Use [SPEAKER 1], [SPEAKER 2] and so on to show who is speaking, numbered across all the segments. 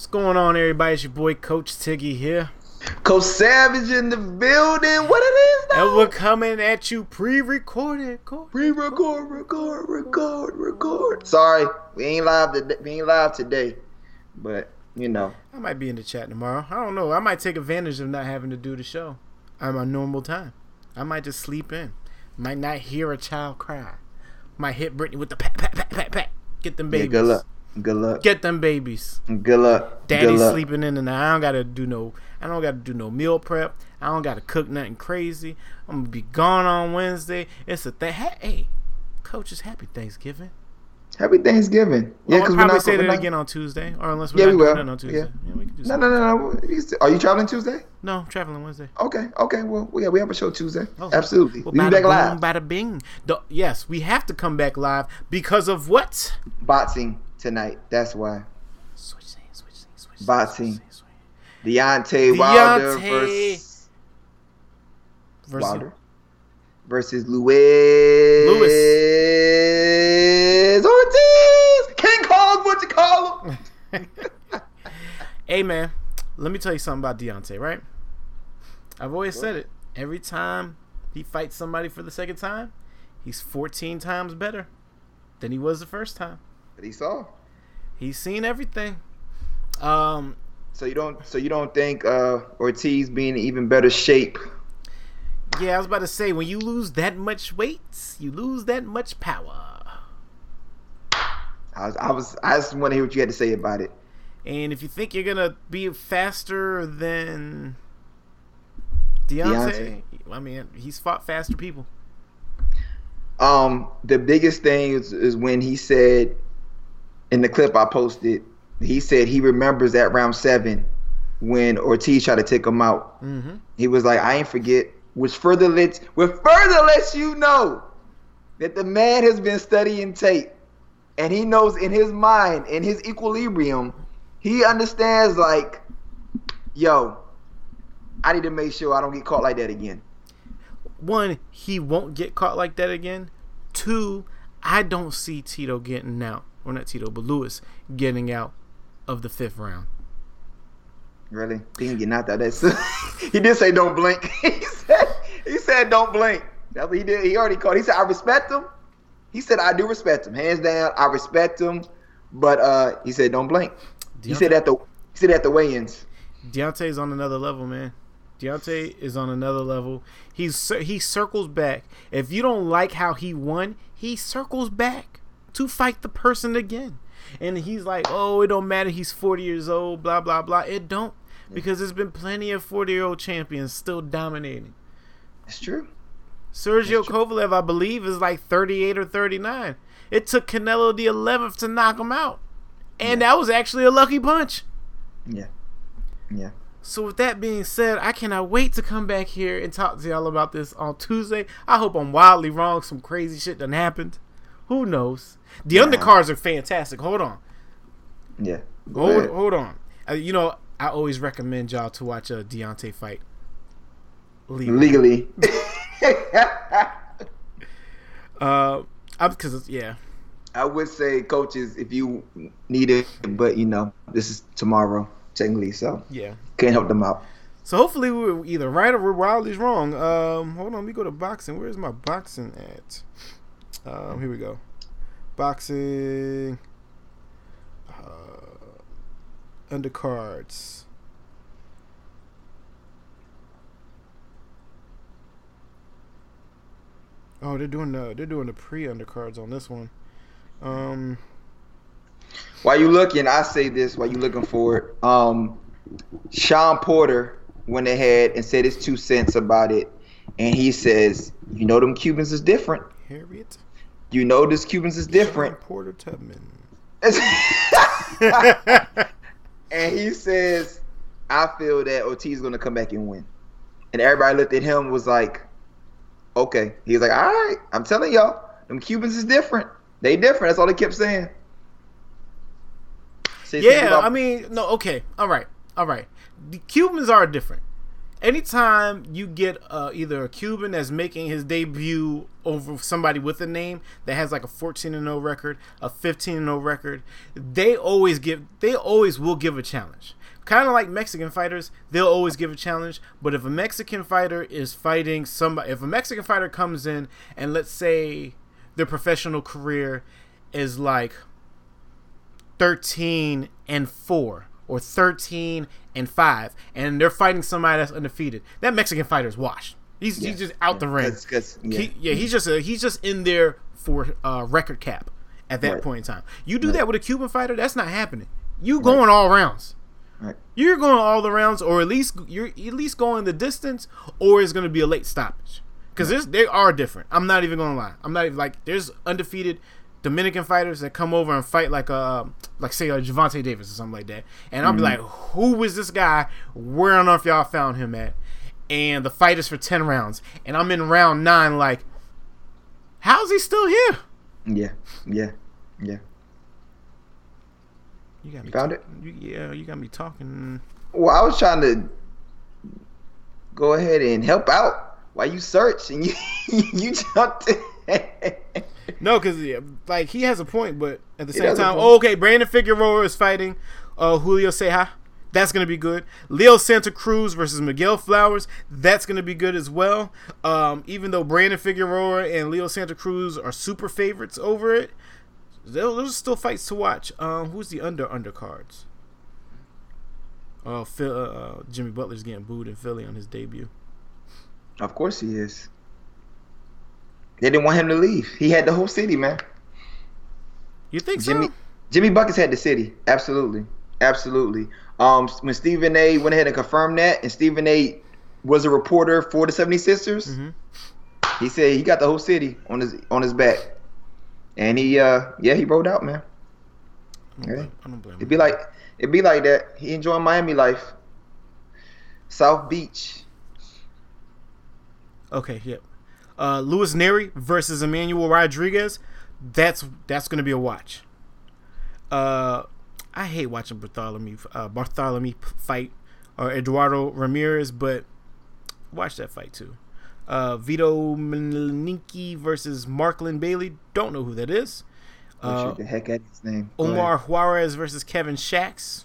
[SPEAKER 1] What's going on, everybody? It's your boy Coach Tiggy here.
[SPEAKER 2] Coach Savage in the building. What it is
[SPEAKER 1] And we're coming at you pre-recorded.
[SPEAKER 2] Pre-record, record, record, record. Sorry, we ain't live today. We ain't live today, but you know,
[SPEAKER 1] I might be in the chat tomorrow. I don't know. I might take advantage of not having to do the show at my normal time. I might just sleep in. Might not hear a child cry. Might hit Brittany with the pat, pat, pat, pat, pat. Get them
[SPEAKER 2] yeah,
[SPEAKER 1] babies.
[SPEAKER 2] good luck. Good luck.
[SPEAKER 1] Get them babies.
[SPEAKER 2] Good luck. good
[SPEAKER 1] Daddy's
[SPEAKER 2] luck.
[SPEAKER 1] sleeping in, and I don't gotta do no. I don't gotta do no meal prep. I don't gotta cook nothing crazy. I'm gonna be gone on Wednesday. It's a thing. Hey, hey, coach is happy Thanksgiving.
[SPEAKER 2] Happy Thanksgiving.
[SPEAKER 1] Yeah,
[SPEAKER 2] Yeah,
[SPEAKER 1] we'll
[SPEAKER 2] because we're
[SPEAKER 1] probably
[SPEAKER 2] not
[SPEAKER 1] say that
[SPEAKER 2] not-
[SPEAKER 1] again on Tuesday, or unless we're
[SPEAKER 2] Yeah,
[SPEAKER 1] not
[SPEAKER 2] we will.
[SPEAKER 1] on Tuesday.
[SPEAKER 2] Yeah.
[SPEAKER 1] Yeah, we can do
[SPEAKER 2] No, no, no, no. Are you traveling Tuesday?
[SPEAKER 1] No, I'm traveling Wednesday.
[SPEAKER 2] Okay, okay. Well, yeah, we have a show Tuesday.
[SPEAKER 1] Oh,
[SPEAKER 2] Absolutely.
[SPEAKER 1] Well,
[SPEAKER 2] We'll be back
[SPEAKER 1] boom,
[SPEAKER 2] live.
[SPEAKER 1] Bada bing. The- yes, we have to come back live because of what?
[SPEAKER 2] Boxing tonight. That's why.
[SPEAKER 1] Switch things, switch things, switch things,
[SPEAKER 2] Boxing.
[SPEAKER 1] switch things, switch things.
[SPEAKER 2] Deontay Wilder
[SPEAKER 1] Deontay
[SPEAKER 2] versus
[SPEAKER 1] Versus-
[SPEAKER 2] Wilder versus Luis Ortiz. King Kong, what you call him?
[SPEAKER 1] hey man, let me tell you something about Deontay, right? I've always said it. Every time he fights somebody for the second time, he's 14 times better than he was the first time.
[SPEAKER 2] But he saw.
[SPEAKER 1] He's seen everything. Um,
[SPEAKER 2] So you don't. So you don't think uh, Ortiz being in even better shape?
[SPEAKER 1] yeah, I was about to say when you lose that much weight, you lose that much power.
[SPEAKER 2] I was. I was. I just want to hear what you had to say about it.
[SPEAKER 1] And if you think you're gonna be faster than Deontay, I mean, he's fought faster people.
[SPEAKER 2] Um, the biggest thing is, is when he said in the clip I posted, he said he remembers that round seven when Ortiz tried to take him out.
[SPEAKER 1] Mm-hmm.
[SPEAKER 2] He was like, I ain't forget, which further lets which further lets you know that the man has been studying tape. And he knows in his mind, in his equilibrium, he understands like, yo, I need to make sure I don't get caught like that again.
[SPEAKER 1] One, he won't get caught like that again. Two, I don't see Tito getting out, or not Tito, but Luis getting out of the fifth round.
[SPEAKER 2] Really? He ain't getting out there. That's he did say don't blink. he said he said don't blink. That's what he did. He already called. He said I respect him. He said I do respect him. Hands down, I respect him. But uh he said don't blink. He said at the he said at the weigh-ins.
[SPEAKER 1] Deontay's on another level, man. Deontay is on another level. He's he circles back. If you don't like how he won, he circles back to fight the person again. And he's like, "Oh, it don't matter. He's 40 years old. Blah blah blah." It don't because there's been plenty of 40 year old champions still dominating.
[SPEAKER 2] It's true.
[SPEAKER 1] Sergio Kovalev, I believe, is like 38 or 39. It took Canelo the 11th to knock him out, and that was actually a lucky punch.
[SPEAKER 2] Yeah. Yeah.
[SPEAKER 1] So with that being said, I cannot wait to come back here and talk to y'all about this on Tuesday. I hope I'm wildly wrong. Some crazy shit done happened. Who knows? The
[SPEAKER 2] Yeah.
[SPEAKER 1] undercards are fantastic. Hold on.
[SPEAKER 2] Yeah. Go
[SPEAKER 1] Hold,
[SPEAKER 2] ahead.
[SPEAKER 1] hold on. Uh, you know, I always recommend y'all to watch a Deontay fight. Legally.
[SPEAKER 2] Legally.
[SPEAKER 1] Uh, because yeah.
[SPEAKER 2] I would say coaches if you need it, but you know, this is tomorrow, technically, so
[SPEAKER 1] Yeah.
[SPEAKER 2] can't help them out.
[SPEAKER 1] So hopefully we're either right or we're wildly wrong. Um, hold on, let me go to boxing. Where's my boxing at? Um, here we go. Boxing. Uh, undercards. Oh, they're doing the they're doing the pre undercards on this one. Um,
[SPEAKER 2] While you looking, I say this while you looking for it. Um, Shawn Porter went ahead and said his two cents about it, and he says, "You know, them Cubans is different.
[SPEAKER 1] Harriet.
[SPEAKER 2] You know, this Cubans is different."
[SPEAKER 1] Porter Tubman.
[SPEAKER 2] and he says, "I feel that Ortiz is gonna come back and win." And everybody looked at him was like, "Okay." He's like, "All right, I'm telling y'all, them Cubans is different. They different." That's all they kept saying. Something
[SPEAKER 1] Yeah,
[SPEAKER 2] about-
[SPEAKER 1] I mean, no, okay, all right, all right. The Cubans are different. Anytime you get uh, either a Cuban that's making his debut over somebody with a name that has like a 14 and 0 record, a 15 and 0 record, they always give they always will give a challenge. Kind of like Mexican fighters, they'll always give a challenge. But if a Mexican fighter is fighting somebody, if a Mexican fighter comes in and let's say their professional career is like 13 and 4 or 13 and 5 and they're fighting somebody that's undefeated. That mexican fighter is washed. He's,
[SPEAKER 2] Yeah.
[SPEAKER 1] he's just out the ring.
[SPEAKER 2] Cause, 'cause, yeah.
[SPEAKER 1] He- yeah. he's just a, he's just in there for uh, record cap at that
[SPEAKER 2] Right.
[SPEAKER 1] point in time. You do
[SPEAKER 2] Right.
[SPEAKER 1] that with a cuban fighter that's not happening. You going all rounds.
[SPEAKER 2] Right.
[SPEAKER 1] you're going all the rounds or at least you're at least going the distance or it's going to be a late stoppage. Because they are different. I'm not even going to lie. I'm not even like there's undefeated dominican fighters that come over and fight like a like say uh, like Gervonta davis or something like that. And i'll be mm-hmm. like who is this guy? Where on earth y'all found him at? And the fight is for 10 rounds. And i'm in round 9 like how's he still here?
[SPEAKER 2] Yeah, yeah, yeah.
[SPEAKER 1] you got me
[SPEAKER 2] Found it?
[SPEAKER 1] you, yeah you got me talking.
[SPEAKER 2] Well, I was trying to go ahead and help out while you search, and you you jumped.
[SPEAKER 1] No, because yeah, like he has a point, but at the
[SPEAKER 2] He
[SPEAKER 1] same time, oh, okay, Brandon Figueroa is fighting uh, Julio Ceja. That's gonna be good. Leo Santa Cruz versus Miguel Flores. That's gonna be good as well. Um, even though Brandon Figueroa and Leo Santa Cruz are super favorites over it, those those are still fights to watch. Um, who's the under undercards? Oh, Phil, uh, uh, Jimmy Butler's getting booed in Philly on his debut.
[SPEAKER 2] of course he is. They didn't want him to leave. He had the whole city, man.
[SPEAKER 1] You think
[SPEAKER 2] Jimmy
[SPEAKER 1] so?
[SPEAKER 2] Jimmy Buckets had the city. Absolutely. Absolutely. Um when Stephen A went ahead and confirmed that and Stephen A was a reporter for the 76ers,
[SPEAKER 1] Mhm.
[SPEAKER 2] he said he got the whole city on his on his back. And he uh yeah, he rode out, man.
[SPEAKER 1] I don't
[SPEAKER 2] Yeah.
[SPEAKER 1] blame, I don't blame
[SPEAKER 2] It'd be like it'd be like that. He enjoying Miami life. South Beach.
[SPEAKER 1] Okay, yep. Uh, Luis Nery versus Emmanuel Rodriguez. That's that's gonna be a watch. Uh, I hate watching Bartholomew uh, Bartholomew fight or Eduardo Ramirez, but watch that fight too. Uh, Vito Mielnicki versus Marklin Bailey. Don't know who that is. Uh,
[SPEAKER 2] the heck out his name. Go
[SPEAKER 1] Omar
[SPEAKER 2] ahead.
[SPEAKER 1] Juarez versus Kevin Shax.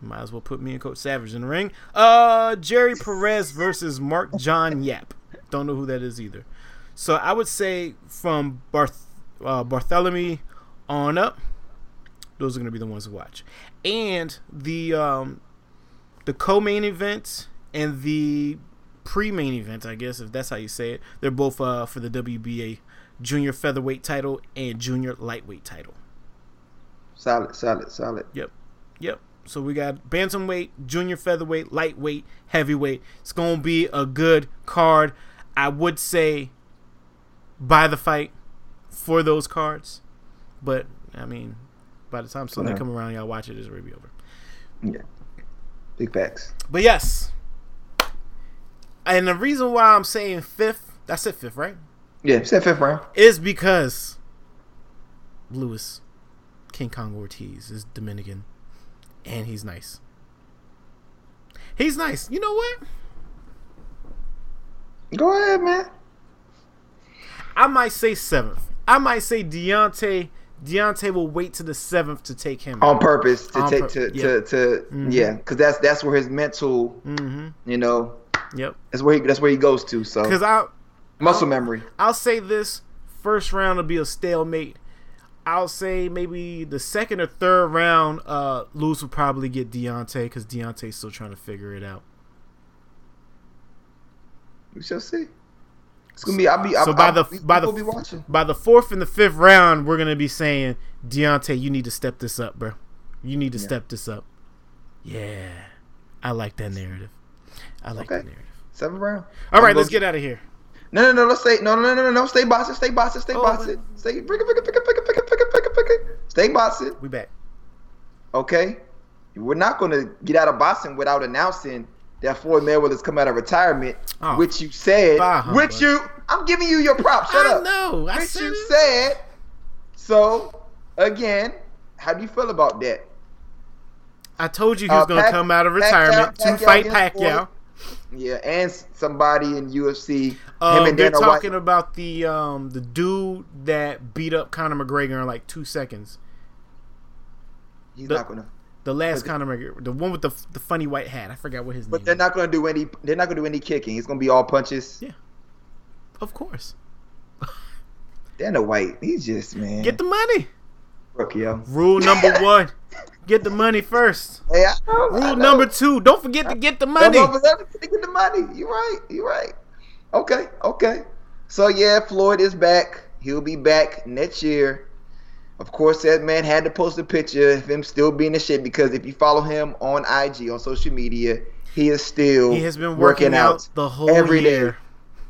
[SPEAKER 1] Might as well put me and Coach Savage in the ring. Uh, Jerry Perez versus Mark John Yap. Don't know who that is either. So I would say from Barth- uh, Bartholomew on up, those are going to be the ones to watch. And the um, the co-main event and the pre-main event, I guess if that's how you say it, they're both uh, for the WBA junior featherweight title and junior lightweight title.
[SPEAKER 2] Solid, solid, solid.
[SPEAKER 1] Yep. Yep. So we got bantamweight, junior featherweight, lightweight, heavyweight. It's going to be a good card. I would say buy the fight for those cards. But, I mean, by the time Sunday
[SPEAKER 2] Yeah.
[SPEAKER 1] come around, y'all watch it, it's already over.
[SPEAKER 2] Yeah. Big facts.
[SPEAKER 1] But yes. And the reason why I'm saying fifth, that's it, fifth, right?
[SPEAKER 2] Yeah, said fifth round.
[SPEAKER 1] Is because Luis King Kong Ortiz is Dominican and he's nice. He's nice. You know what?
[SPEAKER 2] Go ahead, man.
[SPEAKER 1] I might say seventh. I might say Deontay. Deontay will wait to the seventh to take him.
[SPEAKER 2] On purpose to
[SPEAKER 1] On
[SPEAKER 2] take
[SPEAKER 1] pur-
[SPEAKER 2] to,
[SPEAKER 1] yeah.
[SPEAKER 2] to to
[SPEAKER 1] Mhm.
[SPEAKER 2] yeah, because that's that's where his mental,
[SPEAKER 1] Mm-hmm.
[SPEAKER 2] you know,
[SPEAKER 1] Yep.
[SPEAKER 2] that's where he that's where he goes to. So
[SPEAKER 1] Because I
[SPEAKER 2] muscle memory.
[SPEAKER 1] I'll say this first round will be a stalemate. I'll say maybe the second or third round, uh, Luis will probably get Deontay because Deontay's still trying to figure it out.
[SPEAKER 2] We shall see. It's gonna be. I'll be.
[SPEAKER 1] So
[SPEAKER 2] I'll,
[SPEAKER 1] by
[SPEAKER 2] I'll,
[SPEAKER 1] the
[SPEAKER 2] people
[SPEAKER 1] by the
[SPEAKER 2] be watching.
[SPEAKER 1] by the fourth and the fifth round, we're gonna be saying Deontay, you need to step this up, bro. You need to
[SPEAKER 2] Yeah.
[SPEAKER 1] step this up. Yeah, I like that narrative. I like
[SPEAKER 2] Okay.
[SPEAKER 1] that narrative.
[SPEAKER 2] Seventh round.
[SPEAKER 1] All right, let's get out of here.
[SPEAKER 2] No, no, no. Let's stay. No, no, no, no, no. Stay boxing. Stay boxing. Stay
[SPEAKER 1] Oh,
[SPEAKER 2] boxing. Stay. Pick it, pick it, pick it, pick it, pick it, pick it, pick it, pick it. Stay boxing.
[SPEAKER 1] We back.
[SPEAKER 2] Okay. We're not gonna get out of boxing without announcing that Floyd Mayweather's come out of retirement,
[SPEAKER 1] Oh.
[SPEAKER 2] which you said, which you. I'm giving you your props. Shut
[SPEAKER 1] I
[SPEAKER 2] up.
[SPEAKER 1] know. I
[SPEAKER 2] which
[SPEAKER 1] said
[SPEAKER 2] you
[SPEAKER 1] it.
[SPEAKER 2] said. So, again, how do you feel about that?
[SPEAKER 1] I told you he was
[SPEAKER 2] Uh,
[SPEAKER 1] gonna come out of
[SPEAKER 2] Pacquiao-
[SPEAKER 1] retirement to fight Pacquiao.
[SPEAKER 2] Yeah, and somebody in UFC.
[SPEAKER 1] Um,
[SPEAKER 2] him and
[SPEAKER 1] they're
[SPEAKER 2] Dana
[SPEAKER 1] talking
[SPEAKER 2] White.
[SPEAKER 1] about the um the dude that beat up Conor McGregor in like two seconds.
[SPEAKER 2] He's
[SPEAKER 1] the-
[SPEAKER 2] not gonna.
[SPEAKER 1] The last
[SPEAKER 2] But-
[SPEAKER 1] Conor McGregor, the one with the the funny white hat. I forgot what his
[SPEAKER 2] But
[SPEAKER 1] name.
[SPEAKER 2] they're
[SPEAKER 1] is.
[SPEAKER 2] not gonna do any. They're not gonna do any kicking. It's gonna be all punches.
[SPEAKER 1] Yeah. Of course,
[SPEAKER 2] Dana White, he's just man.
[SPEAKER 1] get the money.
[SPEAKER 2] Yo.
[SPEAKER 1] Rule number one: get the money first.
[SPEAKER 2] Hey, I know, I
[SPEAKER 1] Rule number two: don't forget to get the money.
[SPEAKER 2] Don't
[SPEAKER 1] money.
[SPEAKER 2] go for that, Get the money. You right. You right. Okay. Okay. So yeah, Floyd is back. He'll be back next year. Of course, that man had to post a picture of him still being a shit because if you follow him on IG on social media, he is still
[SPEAKER 1] He has been working, out, the whole
[SPEAKER 2] every day.
[SPEAKER 1] year.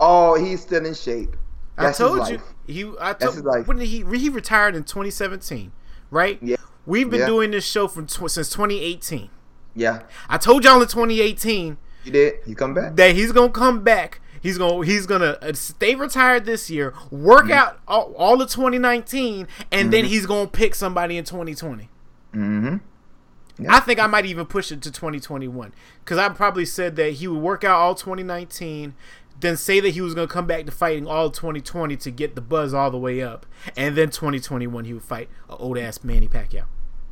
[SPEAKER 2] Oh, he's still in shape.
[SPEAKER 1] I
[SPEAKER 2] That's his
[SPEAKER 1] told you he. I told when he he retired in 2017, right?
[SPEAKER 2] Yeah.
[SPEAKER 1] We've been
[SPEAKER 2] Yeah.
[SPEAKER 1] doing this show from tw- since 2018.
[SPEAKER 2] Yeah,
[SPEAKER 1] I told y'all in 2018
[SPEAKER 2] you did. You come back.
[SPEAKER 1] that he's gonna come back. He's gonna he's gonna uh, stay retired this year, work
[SPEAKER 2] Mm-hmm.
[SPEAKER 1] out all, all of 2019, and then he's gonna pick somebody in 2020.
[SPEAKER 2] Mm-hmm.
[SPEAKER 1] I think I might even push it to 2021 because I probably said that he would work out all 2019, then say that he was gonna come back to fighting all 2020 to get the buzz all the way up, and then 2021 he would fight an old ass Manny Pacquiao.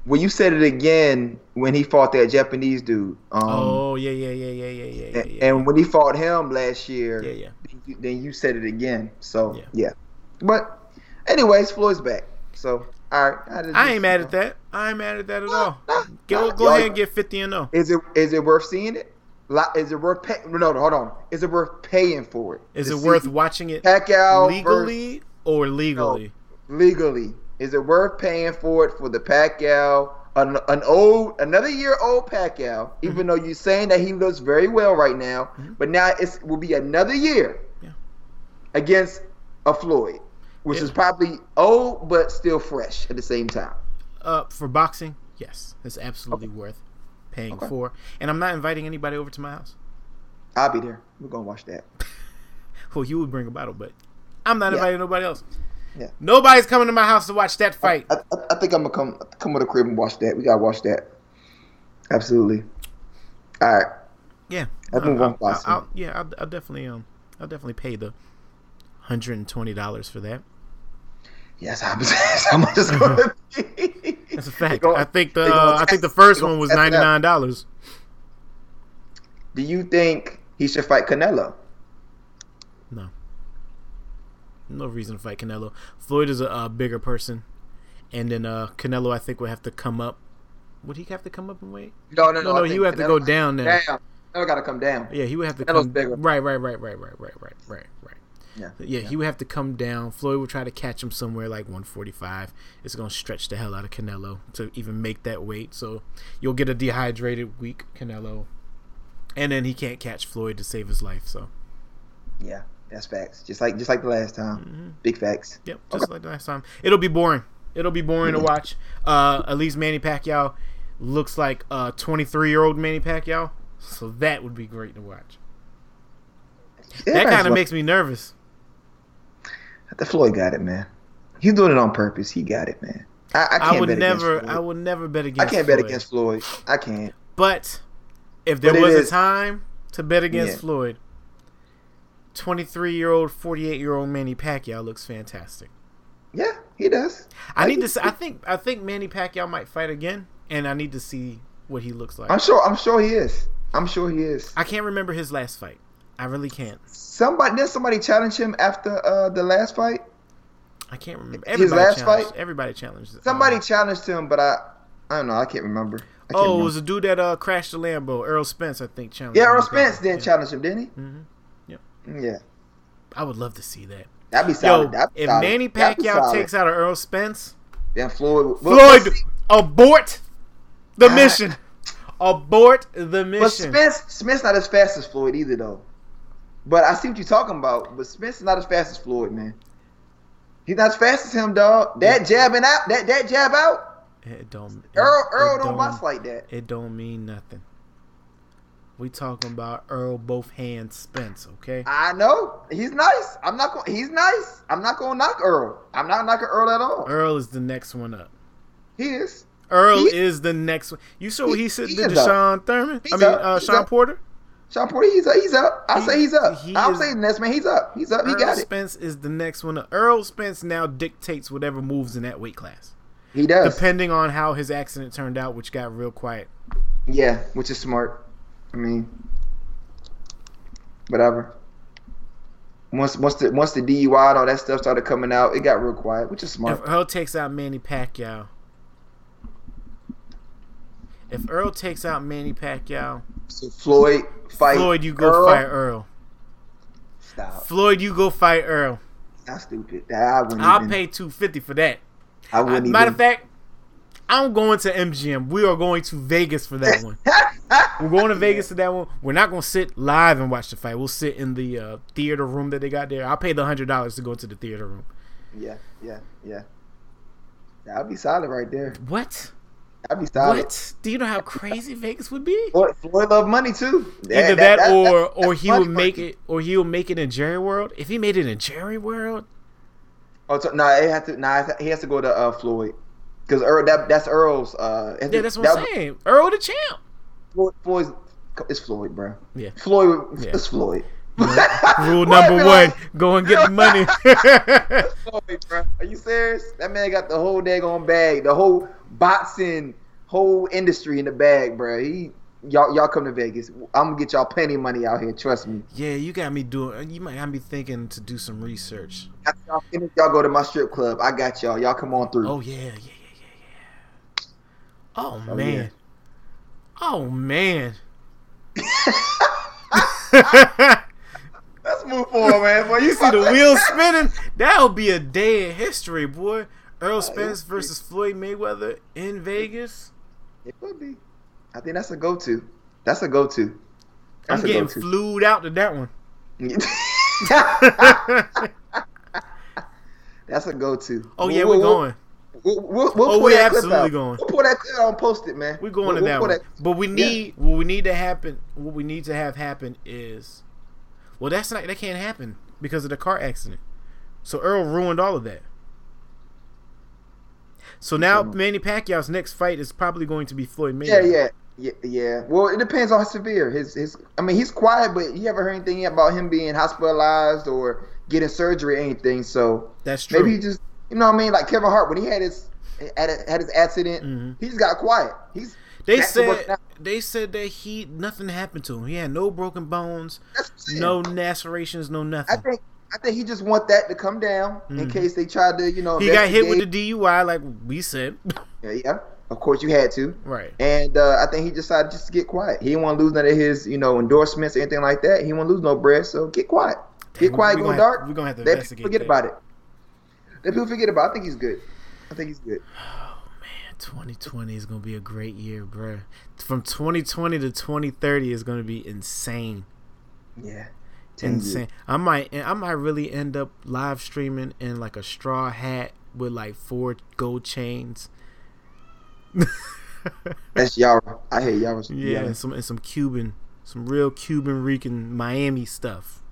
[SPEAKER 2] Well, you said it again when he fought that Japanese dude. Um,
[SPEAKER 1] oh yeah yeah yeah yeah yeah yeah yeah.
[SPEAKER 2] and,
[SPEAKER 1] yeah.
[SPEAKER 2] and when he fought him last year,
[SPEAKER 1] Yeah, yeah.
[SPEAKER 2] then you- then you said it again. So
[SPEAKER 1] Yeah.
[SPEAKER 2] yeah. But anyways, Floyd's back. So all right. I, just-
[SPEAKER 1] I ain't mad at that. I ain't mad at that at all.
[SPEAKER 2] nah,
[SPEAKER 1] Go
[SPEAKER 2] nah,
[SPEAKER 1] go ahead and get 50 and 0.
[SPEAKER 2] Is it is it worth seeing it? Is it worth pay? No, no, hold on. Is it worth paying for it?
[SPEAKER 1] Is it worth watching it
[SPEAKER 2] Pacquiao
[SPEAKER 1] legally or legally?
[SPEAKER 2] versus- legally? Is it worth paying for it for the Pacquiao? An, an old, another year old Pacquiao, even
[SPEAKER 1] Mm-hmm.
[SPEAKER 2] though you're saying that he looks very well right now, but now it will be another year
[SPEAKER 1] Yeah.
[SPEAKER 2] against a Floyd, which
[SPEAKER 1] Yeah.
[SPEAKER 2] is probably old but still fresh at the same time.
[SPEAKER 1] Uh, for boxing, yes, it's absolutely worth paying
[SPEAKER 2] Okay.
[SPEAKER 1] for. And I'm not inviting anybody over to my house.
[SPEAKER 2] I'll be there. We're gonna watch that.
[SPEAKER 1] Well, you would bring a bottle, but I'm not
[SPEAKER 2] Yeah.
[SPEAKER 1] inviting nobody else.
[SPEAKER 2] Yeah.
[SPEAKER 1] Nobody's coming to my house to watch that fight.
[SPEAKER 2] I, I, I think I'm gonna come come with a crib and watch that. We gotta watch that. Absolutely. All right.
[SPEAKER 1] Yeah,
[SPEAKER 2] move on,
[SPEAKER 1] I'll, I'll, yeah, I'll, I'll definitely um, I'll definitely pay the hundred and twenty dollars for that.
[SPEAKER 2] Yes, how much, how much it's gonna be?
[SPEAKER 1] That's a fact.
[SPEAKER 2] Gonna-
[SPEAKER 1] I think the uh, I think the first one was ninety nine dollars.
[SPEAKER 2] Do you think he should fight Canelo?
[SPEAKER 1] No, no reason to fight Canelo. Floyd is a, uh bigger person, and then uh, Canelo I think would have to come up. Would he have to come up and wait?
[SPEAKER 2] No, no,
[SPEAKER 1] No, no, he would have to go down now.
[SPEAKER 2] Damn, Canelo gotta come down.
[SPEAKER 1] Yeah, he would have to
[SPEAKER 2] Canelo's
[SPEAKER 1] come.
[SPEAKER 2] bigger.
[SPEAKER 1] Right, right, right, right, right, right, right, right, right.
[SPEAKER 2] Yeah.
[SPEAKER 1] Yeah, he would have to come down. Floyd would try to catch him somewhere like 145. It's going to stretch the hell out of Canelo to even make that weight. So you'll get a dehydrated, weak Canelo. And then he can't catch Floyd to save his life. So,
[SPEAKER 2] Yeah, that's facts. Just like just like the last time.
[SPEAKER 1] Mm-hmm.
[SPEAKER 2] Big facts.
[SPEAKER 1] yep, just like the last time. It'll be boring. It'll be boring to watch. Uh, at least Manny Pacquiao looks like a 23 year old Manny Pacquiao. So that would be great to watch. That kind of makes me nervous.
[SPEAKER 2] the Floyd got it, man. He's doing it on purpose. He got it, man. I, I can't
[SPEAKER 1] I would
[SPEAKER 2] bet against
[SPEAKER 1] never.
[SPEAKER 2] Floyd.
[SPEAKER 1] I would never bet against.
[SPEAKER 2] I can't bet against Floyd. I can't.
[SPEAKER 1] But if there
[SPEAKER 2] But
[SPEAKER 1] was a time to bet against
[SPEAKER 2] Yeah.
[SPEAKER 1] Floyd, 23 year old, 48 year old Manny Pacquiao looks fantastic.
[SPEAKER 2] Yeah, he does.
[SPEAKER 1] I need to. See, I think. I think Manny Pacquiao might fight again, and I need to see what he looks like.
[SPEAKER 2] I'm sure. I'm sure he is. I'm sure he is.
[SPEAKER 1] I can't remember his last fight. I really can't.
[SPEAKER 2] Somebody did somebody challenge him after uh, the last fight?
[SPEAKER 1] I can't remember.
[SPEAKER 2] His last fight?
[SPEAKER 1] Everybody challenged. uh,
[SPEAKER 2] Somebody challenged him, but I I don't know. I can't remember. I can't
[SPEAKER 1] oh, it was a dude that uh, crashed the Lambo. Earl Spence, I think, challenged.
[SPEAKER 2] yeah, Earl Spence did
[SPEAKER 1] Yeah.
[SPEAKER 2] challenge him, didn't he?
[SPEAKER 1] Mhm. Yep.
[SPEAKER 2] Yeah,
[SPEAKER 1] I would love to see that.
[SPEAKER 2] that'd be
[SPEAKER 1] Yo,
[SPEAKER 2] solid. That'd be
[SPEAKER 1] if
[SPEAKER 2] solid.
[SPEAKER 1] Manny Pacquiao takes out Earl Spence,
[SPEAKER 2] then Floyd,
[SPEAKER 1] Floyd, abort the
[SPEAKER 2] Ah.
[SPEAKER 1] mission. Abort the mission. But.
[SPEAKER 2] Spence, Smith's not as fast as Floyd either, though. But I see what you're talking about. But Spence is not as fast as Floyd, man. He's not as fast as him, dog. That jabbing out, that that jab out.
[SPEAKER 1] It don't. It,
[SPEAKER 2] Earl,
[SPEAKER 1] it
[SPEAKER 2] Earl don't box like that.
[SPEAKER 1] It don't mean nothing. We talking about Earl both hands Spence, okay?
[SPEAKER 2] I know he's nice. I'm not going. He's nice. I'm not going to knock Earl. I'm not knocking Earl at all.
[SPEAKER 1] Earl is the next one up.
[SPEAKER 2] He is.
[SPEAKER 1] Earl
[SPEAKER 2] He-
[SPEAKER 1] is the next one. You saw what he said
[SPEAKER 2] he
[SPEAKER 1] to
[SPEAKER 2] is up.
[SPEAKER 1] Deshaun Thurman?
[SPEAKER 2] He's
[SPEAKER 1] I mean,
[SPEAKER 2] up.
[SPEAKER 1] uh, Shawn
[SPEAKER 2] up.
[SPEAKER 1] Porter.
[SPEAKER 2] Shawn Porter, he's up. He's up. I
[SPEAKER 1] He-
[SPEAKER 2] say he's up.
[SPEAKER 1] he
[SPEAKER 2] I'll
[SPEAKER 1] is-
[SPEAKER 2] say next man. He's up. He's up. He
[SPEAKER 1] Earl
[SPEAKER 2] got it.
[SPEAKER 1] Spence is the next one. Earl Spence now dictates whatever moves in that weight class,
[SPEAKER 2] He does.
[SPEAKER 1] depending on how his accident turned out, which got real quiet.
[SPEAKER 2] Yeah, which is smart. I mean, whatever. Once once the once the DUI and all that stuff started coming out, it got real quiet, which is smart.
[SPEAKER 1] If Earl takes out Manny Pacquiao, if Earl takes out Manny Pacquiao,
[SPEAKER 2] So Floyd fight
[SPEAKER 1] Floyd, you go
[SPEAKER 2] Earl.
[SPEAKER 1] fight Earl.
[SPEAKER 2] Stop.
[SPEAKER 1] Floyd, you go fight Earl.
[SPEAKER 2] That's stupid. That I wouldn't
[SPEAKER 1] I'll
[SPEAKER 2] even.
[SPEAKER 1] pay two fifty for that.
[SPEAKER 2] I wouldn't
[SPEAKER 1] Matter
[SPEAKER 2] even.
[SPEAKER 1] of fact, I'm going to MGM. We are going to Vegas for that one. We're going to Vegas for that one. We're not going to sit live and watch the fight. We'll sit in the uh, theater room that they got there. I'll pay the hundred dollars to go to the theater room.
[SPEAKER 2] yeah, yeah, yeah. That'd be solid right there.
[SPEAKER 1] What?
[SPEAKER 2] That'd be solid.
[SPEAKER 1] What? Do you know how crazy Vegas would be?
[SPEAKER 2] Floyd, Floyd love money too.
[SPEAKER 1] Either that, or or he would make
[SPEAKER 2] money.
[SPEAKER 1] it or he would make it in Jerry World. If he made it in Jerry World,
[SPEAKER 2] Oh, so, nah, it had to. Nah, he has to go to uh, Floyd because Earl. That that's Earl's. Uh,
[SPEAKER 1] yeah, that's what
[SPEAKER 2] that-
[SPEAKER 1] I'm saying. Earl the champ.
[SPEAKER 2] Floyd, Floyd's. It's Floyd, bro.
[SPEAKER 1] Yeah.
[SPEAKER 2] Floyd.
[SPEAKER 1] Yeah.
[SPEAKER 2] It's Floyd.
[SPEAKER 1] Rule number
[SPEAKER 2] be
[SPEAKER 1] one:
[SPEAKER 2] like,
[SPEAKER 1] go and get the money.
[SPEAKER 2] Floyd, bro. Are you serious? That man got the whole day daggone bag, the whole boxing, whole industry in the bag, bro. He. Y'all, y'all come to Vegas. I'm gonna get y'all plenty of money out here. Trust me.
[SPEAKER 1] yeah, you got me doing. You might have me thinking to do some research.
[SPEAKER 2] Y'all y'all go to my strip club. I got y'all. Y'all come on through.
[SPEAKER 1] Oh yeah, yeah, yeah, yeah, yeah. Oh,
[SPEAKER 2] Oh,
[SPEAKER 1] man.
[SPEAKER 2] yeah.
[SPEAKER 1] Oh man.
[SPEAKER 2] Let's move forward, man. Boy,
[SPEAKER 1] you see the wheels spinning? That'll be a day in history, boy. Earl oh, Spence
[SPEAKER 2] yeah.
[SPEAKER 1] versus Floyd Mayweather in Vegas.
[SPEAKER 2] It would be. I think that's a go-to. That's a go-to.
[SPEAKER 1] I'm
[SPEAKER 2] That's a
[SPEAKER 1] getting
[SPEAKER 2] go-to.
[SPEAKER 1] flued out to that one.
[SPEAKER 2] that's a go-to.
[SPEAKER 1] oh yeah, we're going.
[SPEAKER 2] We'll, we'll, we'll
[SPEAKER 1] Oh,
[SPEAKER 2] pull
[SPEAKER 1] we
[SPEAKER 2] that clip
[SPEAKER 1] absolutely
[SPEAKER 2] out.
[SPEAKER 1] going.
[SPEAKER 2] We'll pull that clip out and post it, man.
[SPEAKER 1] We're going
[SPEAKER 2] We'll-
[SPEAKER 1] to that one. But we need what we need to happen. What we need to have happen is, well, that's not that can't happen because of the car accident. So Earl ruined all of that. So now. Manny Pacquiao's next fight is probably going to be Floyd
[SPEAKER 2] Yeah,
[SPEAKER 1] Mayweather.
[SPEAKER 2] yeah, yeah, yeah. Well, it depends on how severe his his. I mean, he's quiet, but you ever heard anything about him being hospitalized or getting surgery or anything? So
[SPEAKER 1] That's true.
[SPEAKER 2] maybe he just, you know, what I mean, like Kevin Hart when he had his had, had his accident,
[SPEAKER 1] Mhm.
[SPEAKER 2] he just got quiet. He's
[SPEAKER 1] They
[SPEAKER 2] back to working
[SPEAKER 1] said they said that he nothing happened to him. He had no broken bones, no lacerations, no
[SPEAKER 2] I
[SPEAKER 1] nothing.
[SPEAKER 2] think I think he just want that to come down in
[SPEAKER 1] Mhm.
[SPEAKER 2] case they tried to, you know.
[SPEAKER 1] He got hit with the DUI, like we said.
[SPEAKER 2] Yeah, yeah. Of course, you had to.
[SPEAKER 1] right.
[SPEAKER 2] And uh, I think he decided just to get quiet. He didn't want to lose none of his, you know, endorsements or anything like that. He didn't want to lose no bread, so get quiet. Get
[SPEAKER 1] Damn,
[SPEAKER 2] quiet, go dark.
[SPEAKER 1] We're gonna have to
[SPEAKER 2] Let
[SPEAKER 1] investigate.
[SPEAKER 2] forget
[SPEAKER 1] that.
[SPEAKER 2] about it. Let people forget about. I think he's good. I think he's good.
[SPEAKER 1] Oh man, 2020 is gonna be a great year, bro. From 2020 to 2030 is gonna be insane.
[SPEAKER 2] Yeah. Ten years.
[SPEAKER 1] Insane. I might, I might really end up live streaming in like a straw hat with like four gold chains.
[SPEAKER 2] That's Yara. I hate Yara.
[SPEAKER 1] Yeah, and some and some Cuban, some real Cuban Rican Miami stuff.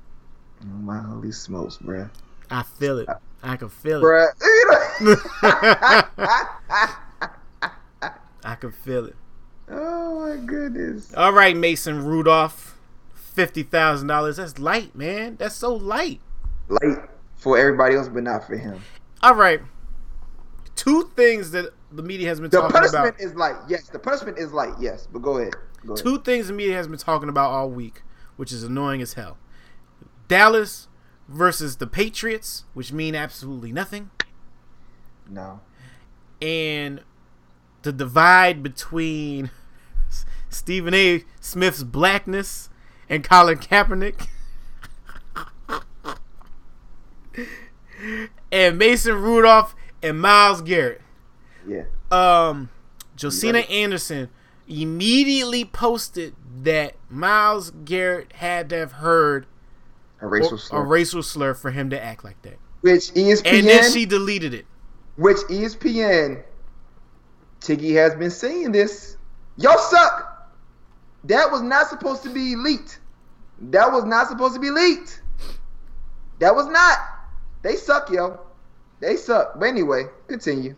[SPEAKER 2] Oh, my holy smokes, bruh.
[SPEAKER 1] I feel it. I can feel it. I can feel it.
[SPEAKER 2] oh my goodness.
[SPEAKER 1] All right, Mason Rudolph, fifty thousand dollars. That's light, man. That's so light.
[SPEAKER 2] Light for everybody else, but not for him.
[SPEAKER 1] All right. Two things that the media has been
[SPEAKER 2] The
[SPEAKER 1] talking
[SPEAKER 2] punishment
[SPEAKER 1] about.
[SPEAKER 2] is light. Yes, the punishment is light. Yes, but go ahead. Go ahead.
[SPEAKER 1] Two things the media has been talking about all week, which is annoying as hell. Dallas versus the Patriots, which mean absolutely nothing,
[SPEAKER 2] No.
[SPEAKER 1] and the divide between Stephen A. Smith's blackness and Colin Kaepernick. and Mason Rudolph and Myles Garrett.
[SPEAKER 2] Yeah.
[SPEAKER 1] um Josina
[SPEAKER 2] Right.
[SPEAKER 1] Anderson immediately posted that Myles Garrett had to have heard
[SPEAKER 2] A racial slur.
[SPEAKER 1] a racial slur for him to act like that.
[SPEAKER 2] which ESPN,
[SPEAKER 1] And then she deleted it.
[SPEAKER 2] which ESPN, Tiggy has been saying this. Y'all suck. That was not supposed to be leaked. That was not supposed to be leaked. That was not. They suck, yo. They suck. But anyway, continue.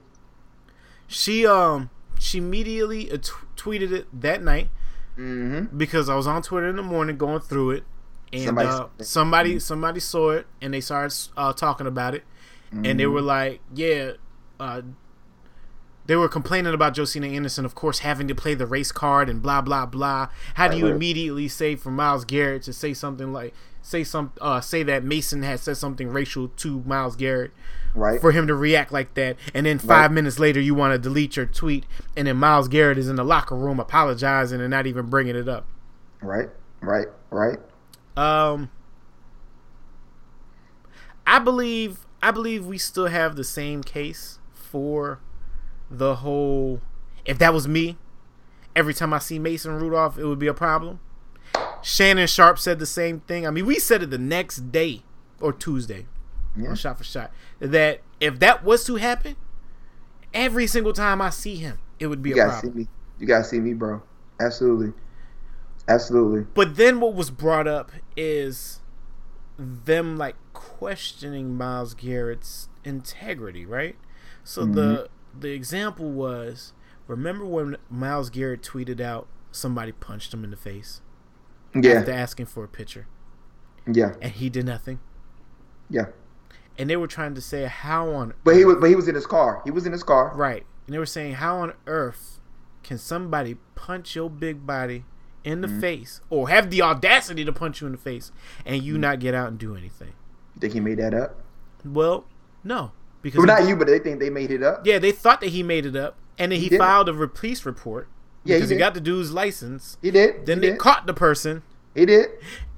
[SPEAKER 1] She um she immediately t- tweeted it that night.
[SPEAKER 2] Mm-hmm.
[SPEAKER 1] because I was on Twitter in the morning going through it, and
[SPEAKER 2] Somebody
[SPEAKER 1] somebody
[SPEAKER 2] saw it.
[SPEAKER 1] somebody, saw it and they started uh, talking about it, and
[SPEAKER 2] Mm-hmm.
[SPEAKER 1] they were like, "Yeah." Uh, they were complaining about Josina Anderson, of course, having to play the race card and blah blah blah. How do you immediately say for Myles Garrett to say something like say some uh, say that Mason had said something racial to Myles Garrett
[SPEAKER 2] Right.
[SPEAKER 1] for him to react like that, and then five
[SPEAKER 2] Right.
[SPEAKER 1] minutes later you want to delete your tweet, and then Myles Garrett is in the locker room apologizing and not even bringing it up.
[SPEAKER 2] Right. Right. Right.
[SPEAKER 1] Um, I believe I believe we still have the same case for the whole. If that was me, every time I see Mason Rudolph, it would be a problem. Shannon Sharpe said the same thing. I mean, we said it the next day or Tuesday,
[SPEAKER 2] Yeah.
[SPEAKER 1] shot for shot, that if that was to happen, every single time I see him, it would be
[SPEAKER 2] You
[SPEAKER 1] a problem.
[SPEAKER 2] see me. You gotta see me, bro. Absolutely. Absolutely.
[SPEAKER 1] But then what was brought up is them like questioning Myles Garrett's integrity, right? So the mm-hmm. the example was remember when Myles Garrett tweeted out somebody punched him in the face
[SPEAKER 2] Yeah.
[SPEAKER 1] after asking for a picture
[SPEAKER 2] Yeah.
[SPEAKER 1] and he did nothing.
[SPEAKER 2] Yeah.
[SPEAKER 1] And they were trying to say how on
[SPEAKER 2] But he was. But he was in his car. He was in his car.
[SPEAKER 1] right. And they were saying how on earth can somebody punch your big body in the mm-hmm. face or have the audacity to punch you in the face and you mm-hmm. not get out and do anything?
[SPEAKER 2] You think he made that up?
[SPEAKER 1] Well, no, because
[SPEAKER 2] Well,
[SPEAKER 1] he-
[SPEAKER 2] not you, but they think they made it up.
[SPEAKER 1] yeah, they thought that he made it up, and then he,
[SPEAKER 2] didn't.
[SPEAKER 1] filed a re- police report
[SPEAKER 2] Yeah,
[SPEAKER 1] because he,
[SPEAKER 2] did.
[SPEAKER 1] got the dude's license.
[SPEAKER 2] He did.
[SPEAKER 1] Then
[SPEAKER 2] he
[SPEAKER 1] they
[SPEAKER 2] did.
[SPEAKER 1] caught the person,
[SPEAKER 2] He did.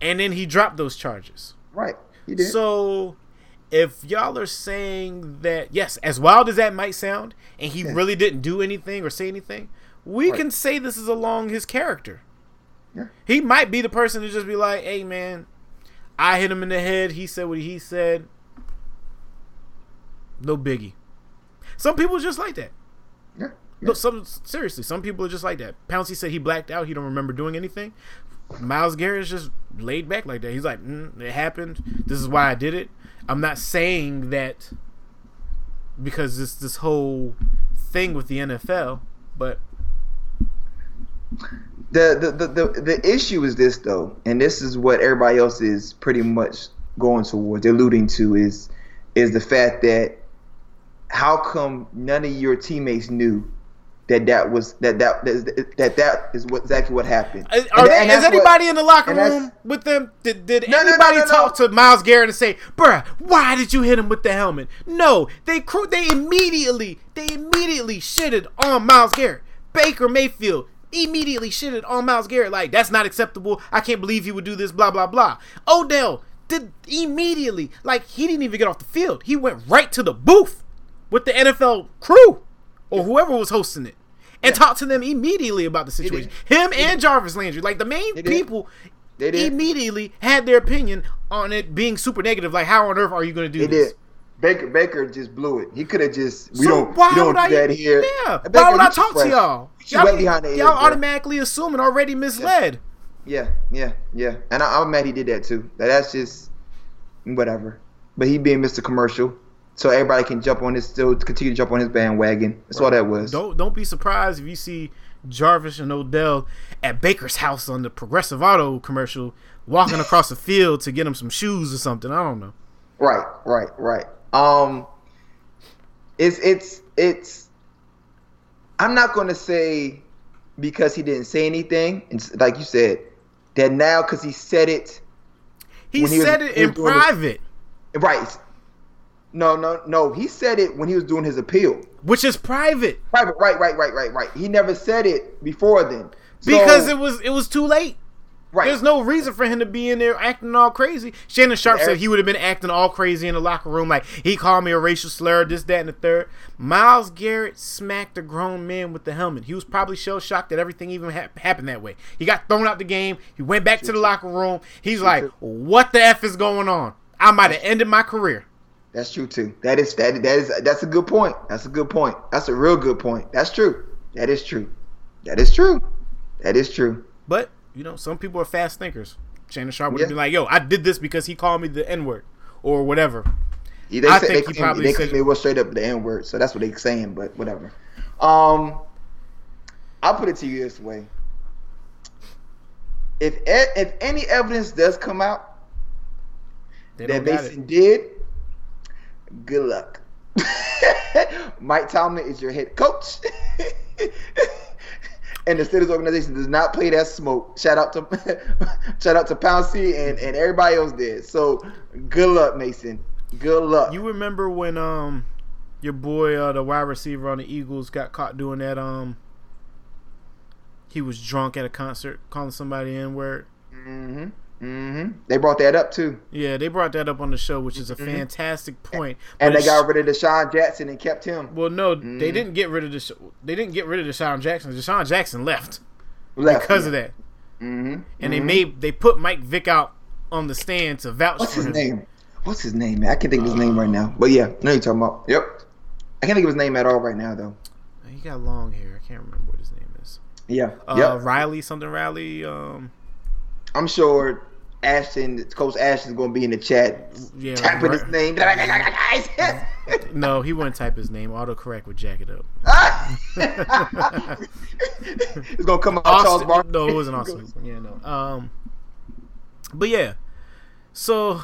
[SPEAKER 1] and then he dropped those charges.
[SPEAKER 2] Right. He did.
[SPEAKER 1] So, if y'all are saying that yes, as wild as that might sound, and he
[SPEAKER 2] Yeah.
[SPEAKER 1] really didn't do anything or say anything, we
[SPEAKER 2] Right.
[SPEAKER 1] can say this is along his character.
[SPEAKER 2] Yeah.
[SPEAKER 1] He might be the person to just be like, "Hey, man, I hit him in the head. He said what he said. No biggie." Some people just like that.
[SPEAKER 2] yeah.
[SPEAKER 1] No, some seriously, some people are just like that. Pouncey said he blacked out. He don't remember doing anything. Myles Garrett is just laid back like that. He's like, mm, it happened. This is why I did it. I'm not saying that because this this whole thing with the NFL, but
[SPEAKER 2] the, the, the, the, the issue is this though, and this is what everybody else is pretty much going towards, alluding to is is the fact that how come none of your teammates knew that that was that that that that, that is what exactly what happened.
[SPEAKER 1] Are
[SPEAKER 2] And
[SPEAKER 1] they,
[SPEAKER 2] and
[SPEAKER 1] is
[SPEAKER 2] that's what-
[SPEAKER 1] anybody in the locker room with them? Did, did
[SPEAKER 2] No,
[SPEAKER 1] anybody
[SPEAKER 2] no, no.
[SPEAKER 1] talk to Myles Garrett and say, "Bruh, why did you hit him with the helmet?" No, they cru- they immediately they immediately shitted on Myles Garrett. Baker Mayfield immediately shitted on Myles Garrett like that's not acceptable. I can't believe he would do this. Blah blah blah. Odell did immediately like he didn't even get off the field. He went right to the booth with the NFL crew or whoever was hosting it and talked to them immediately about the situation. Him and Jarvis Landry, like the main
[SPEAKER 2] did.
[SPEAKER 1] people,
[SPEAKER 2] They
[SPEAKER 1] immediately had their opinion on it being super negative. Like, how on earth are you going to do
[SPEAKER 2] He
[SPEAKER 1] this?
[SPEAKER 2] did. Baker Baker just blew it. He could have just we
[SPEAKER 1] So
[SPEAKER 2] don't
[SPEAKER 1] why
[SPEAKER 2] we don't
[SPEAKER 1] would
[SPEAKER 2] do
[SPEAKER 1] I?
[SPEAKER 2] that here.
[SPEAKER 1] Yeah.
[SPEAKER 2] Baker,
[SPEAKER 1] why would I talk to y'all? Y'all,
[SPEAKER 2] went behind the
[SPEAKER 1] y'all
[SPEAKER 2] ears, bro.
[SPEAKER 1] automatically assuming already misled.
[SPEAKER 2] Yeah, yeah, yeah. And I, I'm mad he did that too. That that's just whatever. But he being Mr. Commercial, so everybody can jump on his still continue to jump on his bandwagon. That's all that was.
[SPEAKER 1] Don't don't be surprised if you see Jarvis and Odell at Baker's house on the Progressive Auto commercial, walking across the field to get him some shoes or something. I don't know.
[SPEAKER 2] Right, right, right. Um, it's it's it's. I'm not gonna say because he didn't say anything. Like you said that now because he said it.
[SPEAKER 1] He
[SPEAKER 2] he was-
[SPEAKER 1] said it in
[SPEAKER 2] doing his-
[SPEAKER 1] private,
[SPEAKER 2] Right. No, no, no. He said it when he was doing his appeal.
[SPEAKER 1] which is private
[SPEAKER 2] Private. Right, right, right, right, right. He never said it before then. So-
[SPEAKER 1] because it was it was too late.
[SPEAKER 2] Right.
[SPEAKER 1] There's no reason for him to be in there acting all crazy. Shannon Sharpe said he would have been acting all crazy in the locker room, like he called me a racial slur, this, that, and the third. Myles Garrett smacked a grown man with the helmet. He was probably shell shocked that everything even hap happened that way. He got thrown out the game. He went back to the locker room. He's like, "What the f is going on? I might have ended my career."
[SPEAKER 2] That's true too. That is that that is that's a good point. That's a good point. That's a real good point. That's true. That is true. That is true. That is true.
[SPEAKER 1] But you know, some people are fast thinkers. Shannon Sharpe would have
[SPEAKER 2] Yeah.
[SPEAKER 1] been like, "Yo, I did this because he called me the N word or whatever."
[SPEAKER 2] Yeah, They
[SPEAKER 1] I
[SPEAKER 2] said,
[SPEAKER 1] think
[SPEAKER 2] they
[SPEAKER 1] he probably
[SPEAKER 2] they
[SPEAKER 1] said-
[SPEAKER 2] it was straight up the N word, so that's what they're saying. But whatever. Um, I'll put it to you this way: if if any evidence does come out
[SPEAKER 1] They
[SPEAKER 2] that Mason did, good luck. Mike Tomlin is your head coach. and the Steelers organization does not play that smoke. Shout out to shout out to Pouncey and, and everybody else there. So good luck, Mason. Good luck.
[SPEAKER 1] You remember when um your boy uh, the wide receiver on the Eagles got caught doing that um he was drunk at a concert calling somebody in word.
[SPEAKER 2] hmm hmm They brought that up too.
[SPEAKER 1] Yeah, they brought that up on the show, which is a
[SPEAKER 2] Mhm.
[SPEAKER 1] fantastic point.
[SPEAKER 2] And
[SPEAKER 1] But
[SPEAKER 2] they got rid of DeSean Jackson and kept him.
[SPEAKER 1] well, no, they
[SPEAKER 2] Mhm.
[SPEAKER 1] didn't get rid of the. They didn't get rid of DeSean Jackson. DeSean Jackson left
[SPEAKER 2] Left
[SPEAKER 1] because of that,
[SPEAKER 2] hmm
[SPEAKER 1] and they made they put Mike Vick out on the stand to vouch
[SPEAKER 2] What's
[SPEAKER 1] for
[SPEAKER 2] his
[SPEAKER 1] him.
[SPEAKER 2] name? What's his name? man? I can't think of his name right now. But yeah, I know you're talking about. Yep. I can't think of his name at all right now though.
[SPEAKER 1] He got long hair. I can't remember what his name is.
[SPEAKER 2] Yeah.
[SPEAKER 1] Uh,
[SPEAKER 2] yep.
[SPEAKER 1] Riley something Riley. Um,
[SPEAKER 2] I'm sure Ashton, Coach Ashton's gonna be in the chat
[SPEAKER 1] yeah,
[SPEAKER 2] typing his name.
[SPEAKER 1] No, he wouldn't type his name. Autocorrect would jack it up.
[SPEAKER 2] it's gonna come out Charles Barkley.
[SPEAKER 1] no, it wasn't Austin. Yeah, no. Um, but yeah, so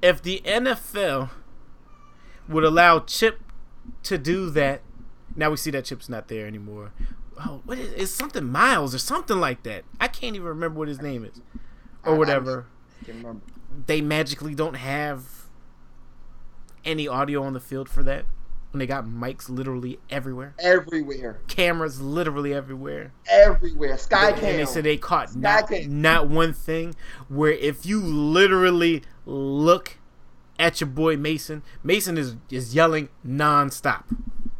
[SPEAKER 1] if the NFL would allow Chip to do that, now we see that Chip's not there anymore. Oh, what is it's something Miles or something like that? I can't even remember what his name is or
[SPEAKER 2] I
[SPEAKER 1] whatever. They magically don't have any audio on the field for that when they got mics literally everywhere,
[SPEAKER 2] Everywhere,
[SPEAKER 1] cameras literally everywhere.
[SPEAKER 2] everywhere. Sky
[SPEAKER 1] and they said they caught not,
[SPEAKER 2] cam.
[SPEAKER 1] not one thing where if you literally look at your boy Mason, Mason is is yelling nonstop.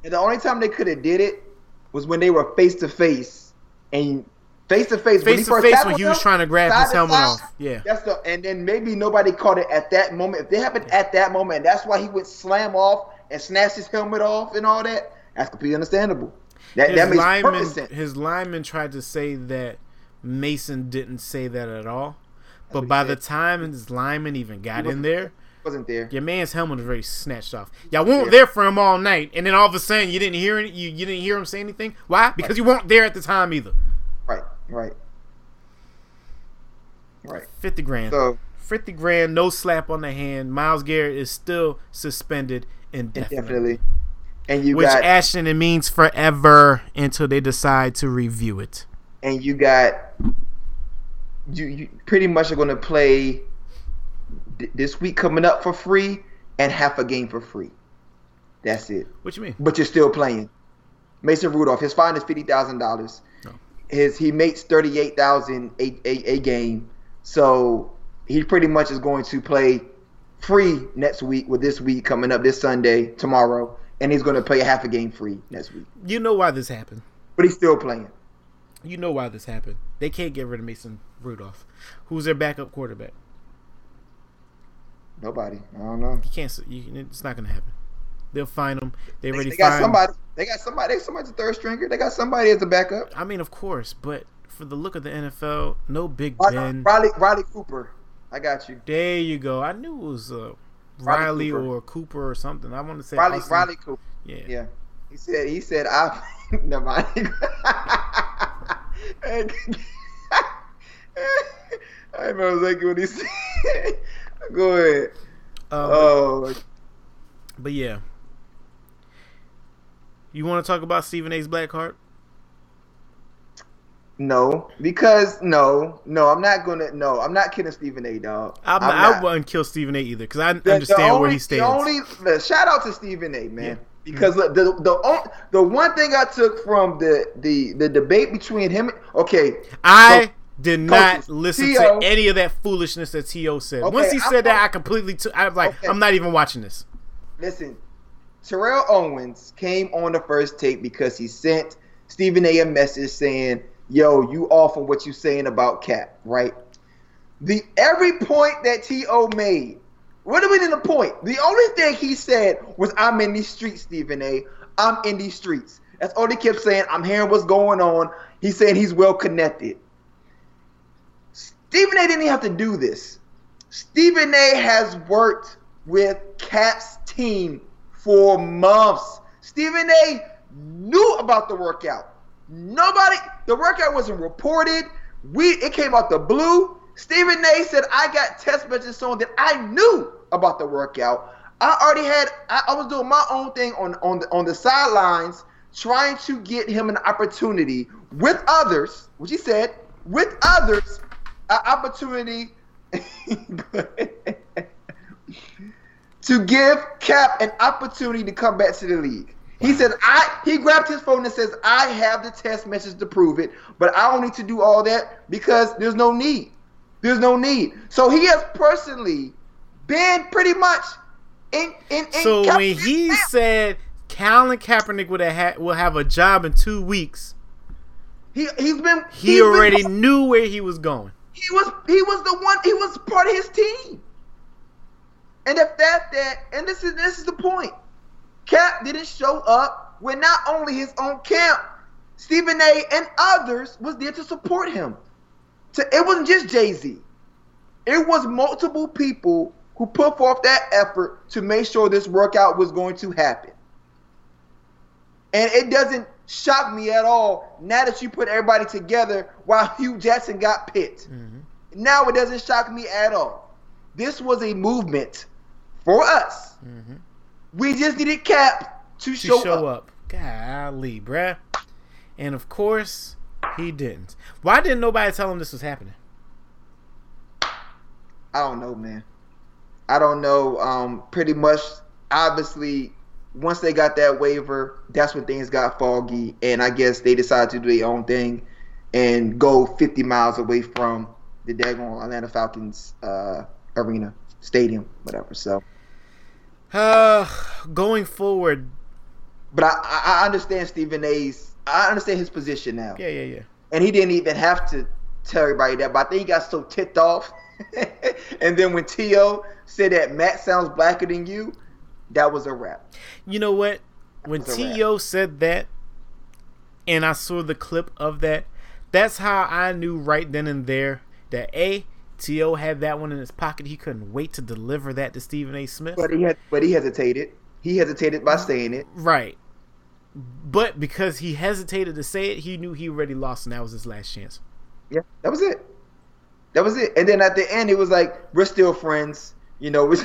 [SPEAKER 2] And the only time they could have did it was when they were face to face and face to face.
[SPEAKER 1] Face to face when he was trying to grab his helmet off. Yeah.
[SPEAKER 2] That's the and then maybe nobody caught it at that moment. If they happened at that moment, that's why he would slam off and snatch his helmet off and all that. That's completely understandable. That
[SPEAKER 1] His
[SPEAKER 2] that makes
[SPEAKER 1] lineman
[SPEAKER 2] perfect sense.
[SPEAKER 1] his lineman tried to say that Mason didn't say that at all. But by the time his lineman even got in there,
[SPEAKER 2] Wasn't there?
[SPEAKER 1] your man's helmet was already snatched off. Y'all weren't
[SPEAKER 2] Yeah.
[SPEAKER 1] there for him all night, and then all of a sudden you didn't hear any, you, you didn't hear him say anything. Why? Because you weren't there at the time either.
[SPEAKER 2] Right, right, right.
[SPEAKER 1] Fifty grand.
[SPEAKER 2] So
[SPEAKER 1] 50 grand, no slap on the hand. Myles Garrett is still suspended indefinitely.
[SPEAKER 2] definitely, and you
[SPEAKER 1] Which
[SPEAKER 2] got
[SPEAKER 1] Ashton it means forever until they decide to review it.
[SPEAKER 2] and you got you, you pretty much are going to play th- this week coming up for free and half a game for free. That's it.
[SPEAKER 1] What you mean?
[SPEAKER 2] But you're still playing. Mason Rudolph, his fine is fifty thousand dollars.
[SPEAKER 1] Oh.
[SPEAKER 2] His he makes thirty eight thousand a, a a game, so he pretty much is going to play free next week with this week coming up this Sunday tomorrow, and he's going to play a half a game free next week.
[SPEAKER 1] You know why this happened.
[SPEAKER 2] But he's still playing.
[SPEAKER 1] You know why this happened. They can't get rid of Mason Rudolph. Who's their backup quarterback?
[SPEAKER 2] Nobody. I don't know.
[SPEAKER 1] You can't. You, it's not going to happen. They'll find them. They already
[SPEAKER 2] they got
[SPEAKER 1] find.
[SPEAKER 2] somebody. They got somebody. They got somebody's a third stringer. They got somebody as a backup.
[SPEAKER 1] I mean, of course, but for the look of the NFL, no Big
[SPEAKER 2] Riley,
[SPEAKER 1] Ben.
[SPEAKER 2] Riley, Riley Cooper. I got you.
[SPEAKER 1] There you go. I knew it was uh,
[SPEAKER 2] Riley
[SPEAKER 1] Riley,
[SPEAKER 2] Cooper.
[SPEAKER 1] or Cooper or something. I want to say
[SPEAKER 2] Riley,
[SPEAKER 1] Austin-
[SPEAKER 2] Riley Cooper.
[SPEAKER 1] Yeah.
[SPEAKER 2] Yeah. He said. He said. I. Never mind. I remember exactly what he said. Go ahead.
[SPEAKER 1] Uh,
[SPEAKER 2] Oh,
[SPEAKER 1] But yeah. You want to talk about Stephen A's Black Heart?
[SPEAKER 2] no, because no, no, I'm not gonna. No, I'm not kidding, Stephen A. Dog.
[SPEAKER 1] I'm,
[SPEAKER 2] I'm
[SPEAKER 1] I
[SPEAKER 2] not.
[SPEAKER 1] wouldn't kill Stephen A. either because I
[SPEAKER 2] The- the
[SPEAKER 1] understand where
[SPEAKER 2] only-
[SPEAKER 1] he stands.
[SPEAKER 2] The only the, shout out to Stephen A. Man,
[SPEAKER 1] Yeah.
[SPEAKER 2] because the the the one thing I took from the the the debate between him. Okay,
[SPEAKER 1] I
[SPEAKER 2] so-
[SPEAKER 1] did not
[SPEAKER 2] coaches,
[SPEAKER 1] listen
[SPEAKER 2] T.O.
[SPEAKER 1] to any of that foolishness that T.O. said.
[SPEAKER 2] Okay,
[SPEAKER 1] Once he said that, I completely took. I was like,
[SPEAKER 2] Okay.
[SPEAKER 1] I'm not even watching this.
[SPEAKER 2] listen. Terrell Owens came on the first tape because he sent Stephen A. a message saying, "Yo, you off on what you saying about Cap, right?" The every point that T.O. made, what have been the point? The only thing he said was, "I'm in these streets, Stephen A. I'm in these streets." That's all he kept saying. I'm hearing what's going on. He's saying he's well connected. Stephen A. didn't have to do this. Stephen A. has worked with Cap's team for months. Stephen A. knew about the workout. Nobody, the workout wasn't reported. We it came out the blue. Stephen A said I got test messages showing that I knew about the workout. I already had I, I was doing my own thing on on the on the sidelines, trying to get him an opportunity with others, which he said, with others, an opportunity to give Cap an opportunity to come back to the league. He said, I he grabbed his phone and says, I have the test message to prove it, but I don't need to do all that because there's no need. There's no need. So he has personally been pretty much in in, in
[SPEAKER 1] So
[SPEAKER 2] Kaepernick's
[SPEAKER 1] when he
[SPEAKER 2] camp.
[SPEAKER 1] said Colin Kaepernick would have had, will have a job in two weeks,
[SPEAKER 2] he he's been
[SPEAKER 1] he
[SPEAKER 2] he's been-
[SPEAKER 1] already knew where he was going.
[SPEAKER 2] he was he was the one he was part of his team. And the fact that and this is this is the point. Cap didn't show up when not only his own camp, Stephen A. and others was there to support him. To, it wasn't just Jay Z. It was multiple people who put forth that effort to make sure this workout was going to happen. And it doesn't shock me at all now that you put everybody together while Hue Jackson got picked.
[SPEAKER 1] Mhm.
[SPEAKER 2] Now it doesn't shock me at all. This was a movement for us.
[SPEAKER 1] Mhm.
[SPEAKER 2] We just needed Cap to,
[SPEAKER 1] To
[SPEAKER 2] show,
[SPEAKER 1] show,
[SPEAKER 2] up.
[SPEAKER 1] up. Golly, bruh. And of course, he didn't. Why didn't nobody tell him this was happening?
[SPEAKER 2] I don't know, man. I don't know. Um, pretty much, obviously, once they got that waiver, that's when things got foggy, and I guess they decided to do their own thing and go 50 miles away from the daggone Atlanta Falcons uh, arena, stadium, whatever. So,
[SPEAKER 1] Uh, going forward,
[SPEAKER 2] but I, I understand Stephen A's. I understand his position now.
[SPEAKER 1] yeah, yeah, yeah.
[SPEAKER 2] and he didn't even have to tell everybody that. But I think he got so ticked off. and then when T.O. said that Max sounds blacker than you, that was a wrap.
[SPEAKER 1] You know what? When. T.O. said that, and I saw the clip of that, that's how I knew right then and there that A, T.O. had that one in his pocket. He couldn't wait to deliver that to Stephen A. Smith.
[SPEAKER 2] But he had, but he hesitated. He hesitated by saying it.
[SPEAKER 1] right. But because he hesitated to say it, he knew he already lost, and that was his last chance.
[SPEAKER 2] Yeah, that was it. That was it. And then at the end, it was like we're still friends. You know, we're,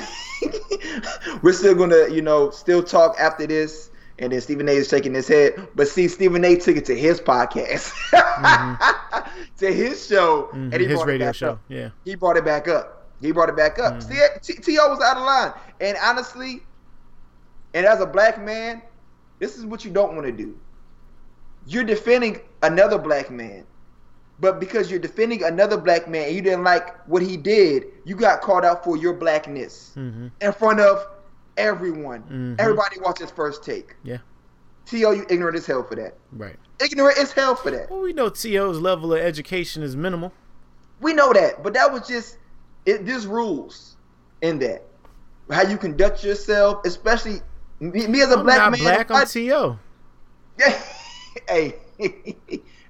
[SPEAKER 2] we're still gonna, you know, still talk after this. And then Stephen A. is shaking his head. But see, Stephen A. took it to his podcast, to his show,
[SPEAKER 1] Mhm,
[SPEAKER 2] and he
[SPEAKER 1] His radio show.
[SPEAKER 2] up.
[SPEAKER 1] Yeah.
[SPEAKER 2] He brought it back up. He brought it back up.
[SPEAKER 1] Mhm.
[SPEAKER 2] See, T.O. was out of line. And honestly, and as a black man, this is what you don't want to do. You're defending another black man. But because you're defending another black man and you didn't like what he did, you got called out for your blackness
[SPEAKER 1] hmm
[SPEAKER 2] in front of everyone.
[SPEAKER 1] Mhm.
[SPEAKER 2] Everybody watches first take.
[SPEAKER 1] Yeah.
[SPEAKER 2] T.O., you ignorant as hell for that.
[SPEAKER 1] Right.
[SPEAKER 2] Ignorant as hell for that.
[SPEAKER 1] Well, we know T.O.'s level of education is minimal.
[SPEAKER 2] We know that, but that was just it. There's rules in that how you conduct yourself, especially me, me as a
[SPEAKER 1] I'm
[SPEAKER 2] black man.
[SPEAKER 1] black.
[SPEAKER 2] I-
[SPEAKER 1] I'm T.O.
[SPEAKER 2] hey,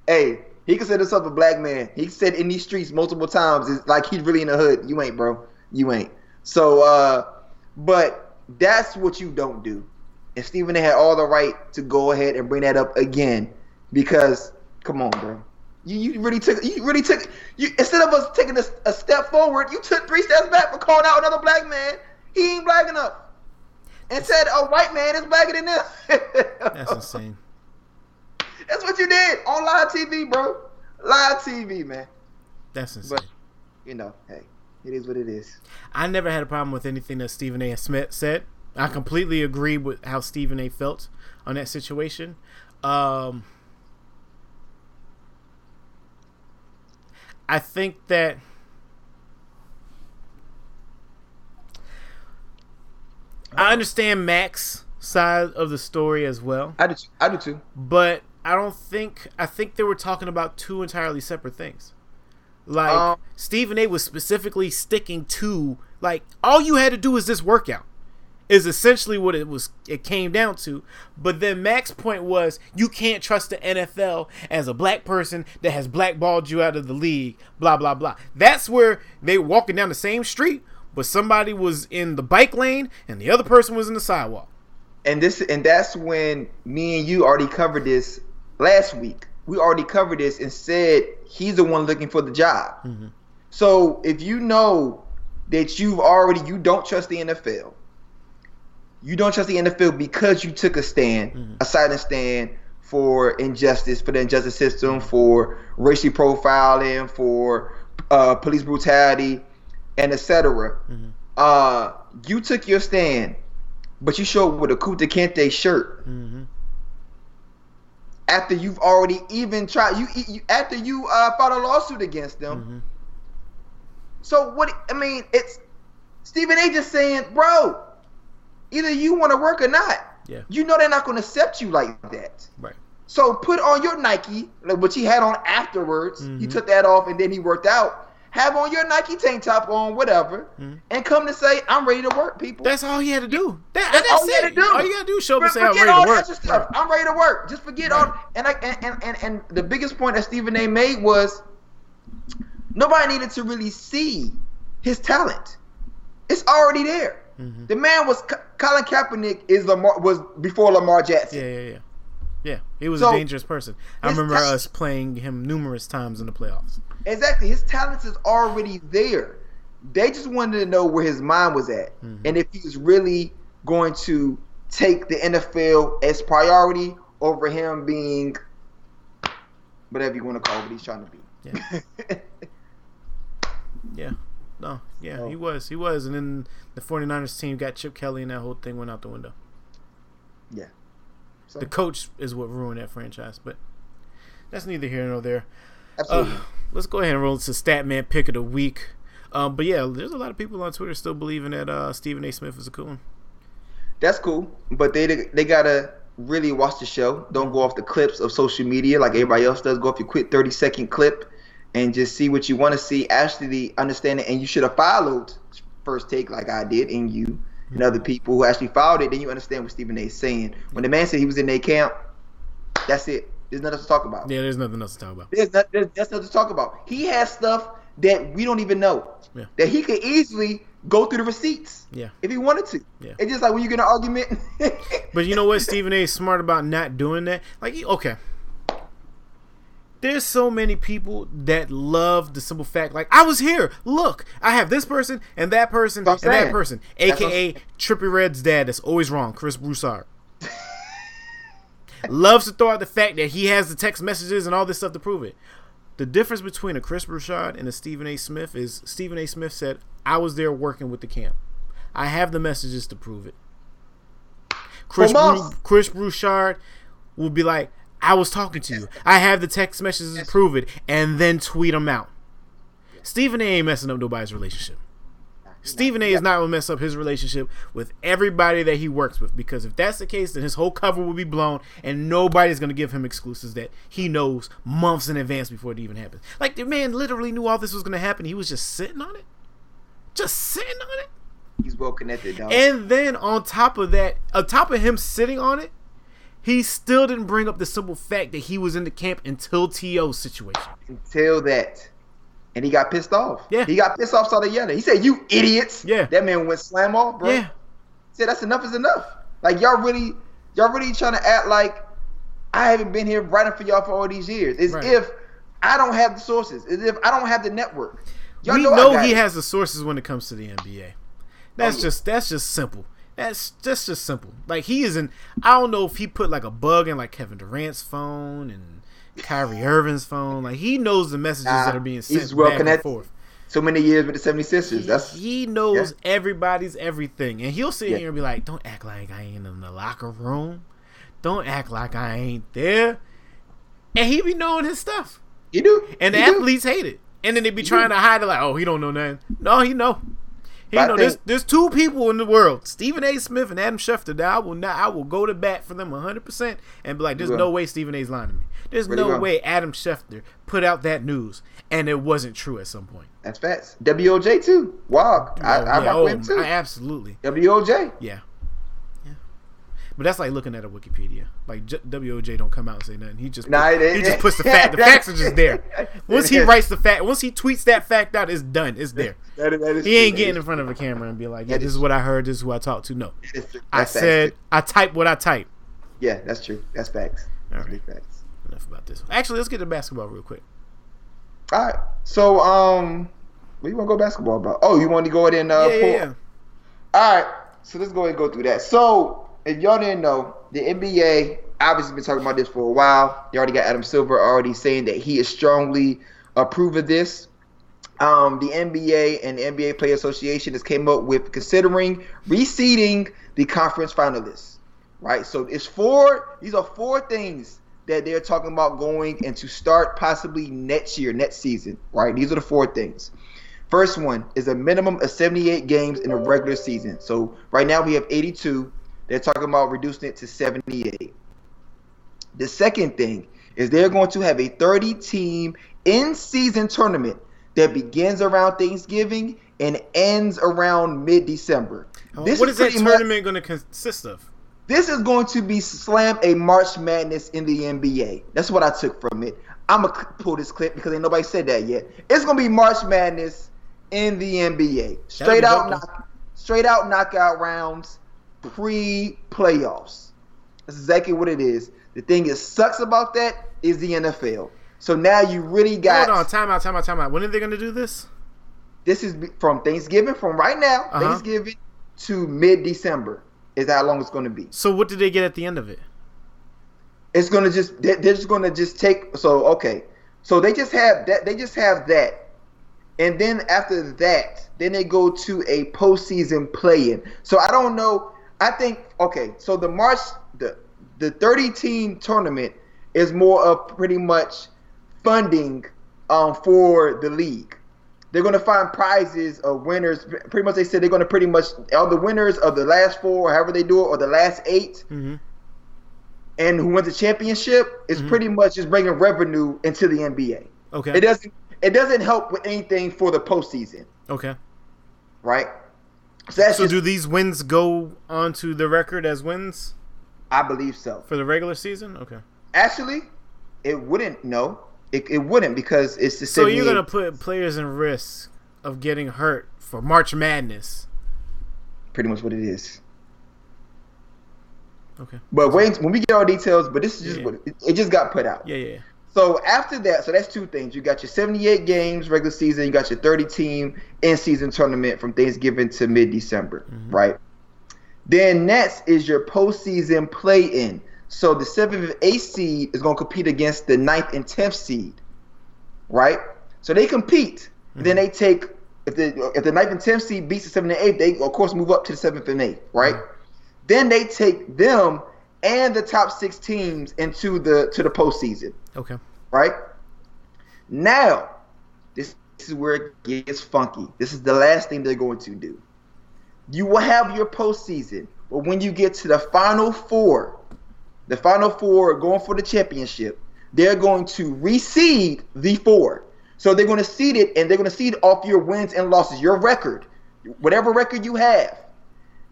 [SPEAKER 2] hey, he considered himself a black man. He said in these streets multiple times, it's like he's really in the hood. You ain't, bro. You ain't. So, uh, but that's what you don't do. And Stephen A had all the right to go ahead and bring that up again because, come on, bro. You, you really took you really took you instead of us taking a, a step forward, you took three steps back for calling out another black man. He ain't black enough, and said a white man is blacker than this.
[SPEAKER 1] That's insane.
[SPEAKER 2] That's what you did on live TV, bro. Live TV, man.
[SPEAKER 1] That's insane.
[SPEAKER 2] But you know, hey, it is what it is.
[SPEAKER 1] I never had a problem with anything that Stephen A. Smith said. I completely agree with how Stephen A. felt on that situation. Um, I think that I understand Mac's side of the story as well,
[SPEAKER 2] I do. Too. I do too.
[SPEAKER 1] but I don't think I think they were talking about two entirely separate things. Like
[SPEAKER 2] Um,
[SPEAKER 1] Stephen A was specifically sticking to like all you had to do is this workout is essentially what it was it came down to. But then Mac's point was you can't trust the NFL as a black person that has blackballed you out of the league, blah blah blah. That's where they were walking down the same street, but somebody was in the bike lane and the other person was in the sidewalk.
[SPEAKER 2] And this, and that's when me and you already covered this last week we already covered this and said he's the one looking for the job.
[SPEAKER 1] Mhm.
[SPEAKER 2] So if you know that you've already you don't trust the NFL, you don't trust the NFL because you took a stand,
[SPEAKER 1] Mhm.
[SPEAKER 2] a silent stand for injustice, for the injustice system, for racial profiling, for uh, police brutality, and etc.
[SPEAKER 1] Mhm.
[SPEAKER 2] Uh, you took your stand, but you showed up with a Kunta Kinte shirt
[SPEAKER 1] Mm-hmm.
[SPEAKER 2] After you've already even tried you, you after you uh, filed a lawsuit against them.
[SPEAKER 1] Mm-hmm.
[SPEAKER 2] So what? I mean, it's Stephen A. just saying, bro, either you want to work or not.
[SPEAKER 1] Yeah.
[SPEAKER 2] You know they're not going to accept you like that.
[SPEAKER 1] Right.
[SPEAKER 2] So put on your Nike, like which he had on afterwards. He
[SPEAKER 1] Mhm.
[SPEAKER 2] took that off and then he worked out. Have on your Nike tank top on, whatever,
[SPEAKER 1] Mhm.
[SPEAKER 2] and come to say, I'm ready to work, people.
[SPEAKER 1] That's all he had to do. That,
[SPEAKER 2] That's all he had to do.
[SPEAKER 1] All you gotta do is show up and say I'm ready
[SPEAKER 2] all
[SPEAKER 1] to work.
[SPEAKER 2] that stuff. I'm ready to work. Just forget all. And I and, and and the biggest point that Stephen A. made was nobody needed to really see his talent. It's already there.
[SPEAKER 1] Mhm.
[SPEAKER 2] The man was Colin Kaepernick is Lamar was before Lamar Jackson.
[SPEAKER 1] Yeah, yeah, yeah. Yeah, he was
[SPEAKER 2] So,
[SPEAKER 1] a dangerous person. I remember
[SPEAKER 2] ta-
[SPEAKER 1] us playing him numerous times in the playoffs.
[SPEAKER 2] Exactly. His talent is already there. They just wanted to know where his mind was at
[SPEAKER 1] Mhm.
[SPEAKER 2] and if he was really going to take the NFL as priority over him being whatever you want to call what he's trying to be.
[SPEAKER 1] Yeah. Yeah. No, yeah,
[SPEAKER 2] Oh.
[SPEAKER 1] he was. He was. And then the 49ers team got Chip Kelly and that whole thing went out the window.
[SPEAKER 2] yeah. So,
[SPEAKER 1] The coach is what ruined that franchise, but that's neither here nor there.
[SPEAKER 2] absolutely.
[SPEAKER 1] Uh, let's go ahead and roll into Statman pick of the week. Um, but yeah, there's a lot of people on Twitter still believing that uh, Stephen A. Smith is a cool one.
[SPEAKER 2] That's cool, but they they gotta really watch the show. Don't go off the clips of social media like everybody else does. Go off your quick thirty second clip and just see what you want to see. Actually, understand it, and you should have followed first take like I did, and you and other people who actually followed it. Then you understand what Stephen A. is saying. When the man said he was in their camp, that's it. There's nothing else to talk about.
[SPEAKER 1] Yeah, there's nothing else to talk about.
[SPEAKER 2] There's, not, there's that's nothing to talk about. He has stuff that we don't even know.
[SPEAKER 1] Yeah.
[SPEAKER 2] That he could easily go through the receipts
[SPEAKER 1] Yeah.
[SPEAKER 2] if he wanted to.
[SPEAKER 1] Yeah.
[SPEAKER 2] It's just like when you get an argument.
[SPEAKER 1] But you know what? Stephen A. is smart about not doing that. Like, okay. There's so many people that love the simple fact, like, I was here. Look, I have this person and that person and
[SPEAKER 2] I'm
[SPEAKER 1] that person. AKA Trippy Red's dad that's always wrong, Chris Broussard. Loves to throw out the fact that he has the text messages and all this stuff to prove it. The difference between a Chris Broussard and a Stephen A. Smith is Stephen A. Smith said, I was there working with the camp. I have the messages to prove it. Chris, Bru- Chris Broussard will be like, I was talking to you. I have the text messages to prove it, and then tweet them out. Stephen A. ain't messing up nobody's relationship. Stephen A. is not gonna mess up his relationship with everybody that he works with because if that's the case, then his whole cover will be blown, and nobody's gonna give him exclusives that he knows months in advance before it even happens. Like the man literally knew all this was gonna happen. He was just sitting on it, just sitting on it.
[SPEAKER 2] He's well connected, dog.
[SPEAKER 1] And then on top of that, on top of him sitting on it, he still didn't bring up the simple fact that he was in the camp until T.O.'s situation.
[SPEAKER 2] Until that. And he got pissed off.
[SPEAKER 1] Yeah.
[SPEAKER 2] He got pissed off, started yelling. He said, You idiots.
[SPEAKER 1] Yeah.
[SPEAKER 2] That man went slam off, bro.
[SPEAKER 1] Yeah.
[SPEAKER 2] He said, That's enough is enough. Like, y'all really, y'all really trying to act like I haven't been here writing for y'all for all these years. As
[SPEAKER 1] Right.
[SPEAKER 2] if I don't have the sources. As if I don't have the network. Y'all
[SPEAKER 1] we
[SPEAKER 2] know,
[SPEAKER 1] know, he
[SPEAKER 2] it.
[SPEAKER 1] has the sources when it comes to the NBA. That's
[SPEAKER 2] Oh, yeah.
[SPEAKER 1] just that's just simple. That's that's just simple. Like he isn't. I don't know if he put like a bug in like Kevin Durant's phone and Kyrie Irving's phone. Like he knows the messages
[SPEAKER 2] Nah,
[SPEAKER 1] that are being sent he's
[SPEAKER 2] well
[SPEAKER 1] back and
[SPEAKER 2] connected.
[SPEAKER 1] forth.
[SPEAKER 2] So many years with the 76ers. That's
[SPEAKER 1] he knows
[SPEAKER 2] yeah.
[SPEAKER 1] everybody's everything, and he'll sit
[SPEAKER 2] Yeah.
[SPEAKER 1] here and be like, "Don't act like I ain't in the locker room. Don't act like I ain't there." And he be knowing his stuff,
[SPEAKER 2] you do.
[SPEAKER 1] and the
[SPEAKER 2] You do.
[SPEAKER 1] athletes hate it, and then they be trying to hide it, like, "Oh, he don't know nothing." No, he know.
[SPEAKER 2] I
[SPEAKER 1] know. There's
[SPEAKER 2] think-
[SPEAKER 1] there's two people in the world, Stephen A. Smith and Adam Schefter. That I will not. I will go to bat for them 100 percent and be like, "There's no way Stephen A's lying to me. There's no way Adam Schefter put out that news and it wasn't true at some point."
[SPEAKER 2] That's facts. WOJ too. Wow. I,
[SPEAKER 1] Oh,
[SPEAKER 2] I
[SPEAKER 1] yeah,
[SPEAKER 2] rock
[SPEAKER 1] oh,
[SPEAKER 2] him too.
[SPEAKER 1] I- absolutely.
[SPEAKER 2] WOJ.
[SPEAKER 1] Yeah. Yeah. But that's like looking at a Wikipedia. Like J- WOJ don't come out and say nothing. He just
[SPEAKER 2] Nah,
[SPEAKER 1] put-
[SPEAKER 2] it-
[SPEAKER 1] he just puts the fact. The facts are just there. Once he writes the fact, once he tweets that fact out, it's done. It's there.
[SPEAKER 2] That that is
[SPEAKER 1] He ain't getting in front of a camera and be like, "Yeah, this
[SPEAKER 2] is
[SPEAKER 1] what I heard. This is who I talked to." No,
[SPEAKER 2] true. That is true.
[SPEAKER 1] I said. I type what I type.
[SPEAKER 2] Yeah, that's true. That's facts.
[SPEAKER 1] All
[SPEAKER 2] That's
[SPEAKER 1] right.
[SPEAKER 2] big facts.
[SPEAKER 1] enough about this. Actually, let's get to basketball real quick.
[SPEAKER 2] All right. So, um, what you want to go basketball about? Oh, you want to go ahead and uh,
[SPEAKER 1] yeah, yeah.
[SPEAKER 2] All right, so let's go ahead and go through that. So, if y'all didn't know, the NBA obviously been talking about this for a while. You already got Adam Silver already saying that he is strongly approve of this. Um, the NBA and the NBA Player Association has came up with considering reseeding the conference finalists. Right, so it's four. These are four things that they're talking about going and to start possibly next year, next season. Right, these are the four things. First one is a minimum of 78 games in a regular season. So right now we have 82. They're talking about reducing it to 78. The second thing is they're going to have a 30 team in season tournament that begins around Thanksgiving and ends around mid December. Uh, this
[SPEAKER 1] what is that
[SPEAKER 2] pretty much-
[SPEAKER 1] tournament going to consist of?
[SPEAKER 2] this is going to be slam a March Madness in the NBA. That's what I took from it. I'm gonna pull this clip because ain't nobody said that yet. It's gonna be March Madness in the NBA. Straight out, knock, straight out knockout rounds, pre playoffs. That's exactly what it is. The thing that sucks about that is the NFL. So now you really got
[SPEAKER 1] Hold on, time out, time out, time out. When are they going to do this?
[SPEAKER 2] this is from Thanksgiving from right now,
[SPEAKER 1] Uh-huh.
[SPEAKER 2] Thanksgiving to mid December is how long it's gonna be.
[SPEAKER 1] So what did they get at the end of it?
[SPEAKER 2] it's gonna just they- they're just gonna just take so okay so they just have that they just have that and then after that then they go to a postseason play-in so i don't know i think okay so the march the the 30 team tournament is more of pretty much funding um for the league they're going to find prizes of winners pretty much they said they're going to pretty much all the winners of the last four however they do it or the last eight
[SPEAKER 1] Mm-hmm.
[SPEAKER 2] and who wins the championship is
[SPEAKER 1] Mhm.
[SPEAKER 2] pretty much just bringing revenue into the NBA.
[SPEAKER 1] Okay.
[SPEAKER 2] It doesn't it doesn't help with anything for the postseason,
[SPEAKER 1] okay.
[SPEAKER 2] right? So
[SPEAKER 1] So
[SPEAKER 2] just
[SPEAKER 1] do these wins go onto the record as wins
[SPEAKER 2] I believe so.
[SPEAKER 1] for the regular season? Okay.
[SPEAKER 2] Actually, it wouldn't no. It, it wouldn't because it's the same.
[SPEAKER 1] So you're going to put players in risk of getting hurt for March Madness.
[SPEAKER 2] pretty much what it is.
[SPEAKER 1] Okay.
[SPEAKER 2] But wait when we get all details, but this is just
[SPEAKER 1] Yeah.
[SPEAKER 2] what it, it just got put out.
[SPEAKER 1] Yeah, yeah.
[SPEAKER 2] So after that, so that's two things. You got your 78 games regular season. You got your 30 team in season tournament from Thanksgiving to mid December,
[SPEAKER 1] Mhm.
[SPEAKER 2] right? Then next is your postseason play in. So the seventh and eighth seed is going to compete against the ninth and tenth seed, right? So they compete. Then they take if the if the ninth and tenth seed beats the seventh and eighth, they of course move up to the seventh and eighth, right? Then they take them and the top six teams into the to the postseason
[SPEAKER 1] Okay.
[SPEAKER 2] right? Now, this, this is where it gets funky. This is the last thing they're going to do. You will have your postseason, but when you get to the final four, the final four going for the championship, they're going to reseed the four. So they're going to seed it, and they're going to seed off your wins and losses, your record, whatever record you have.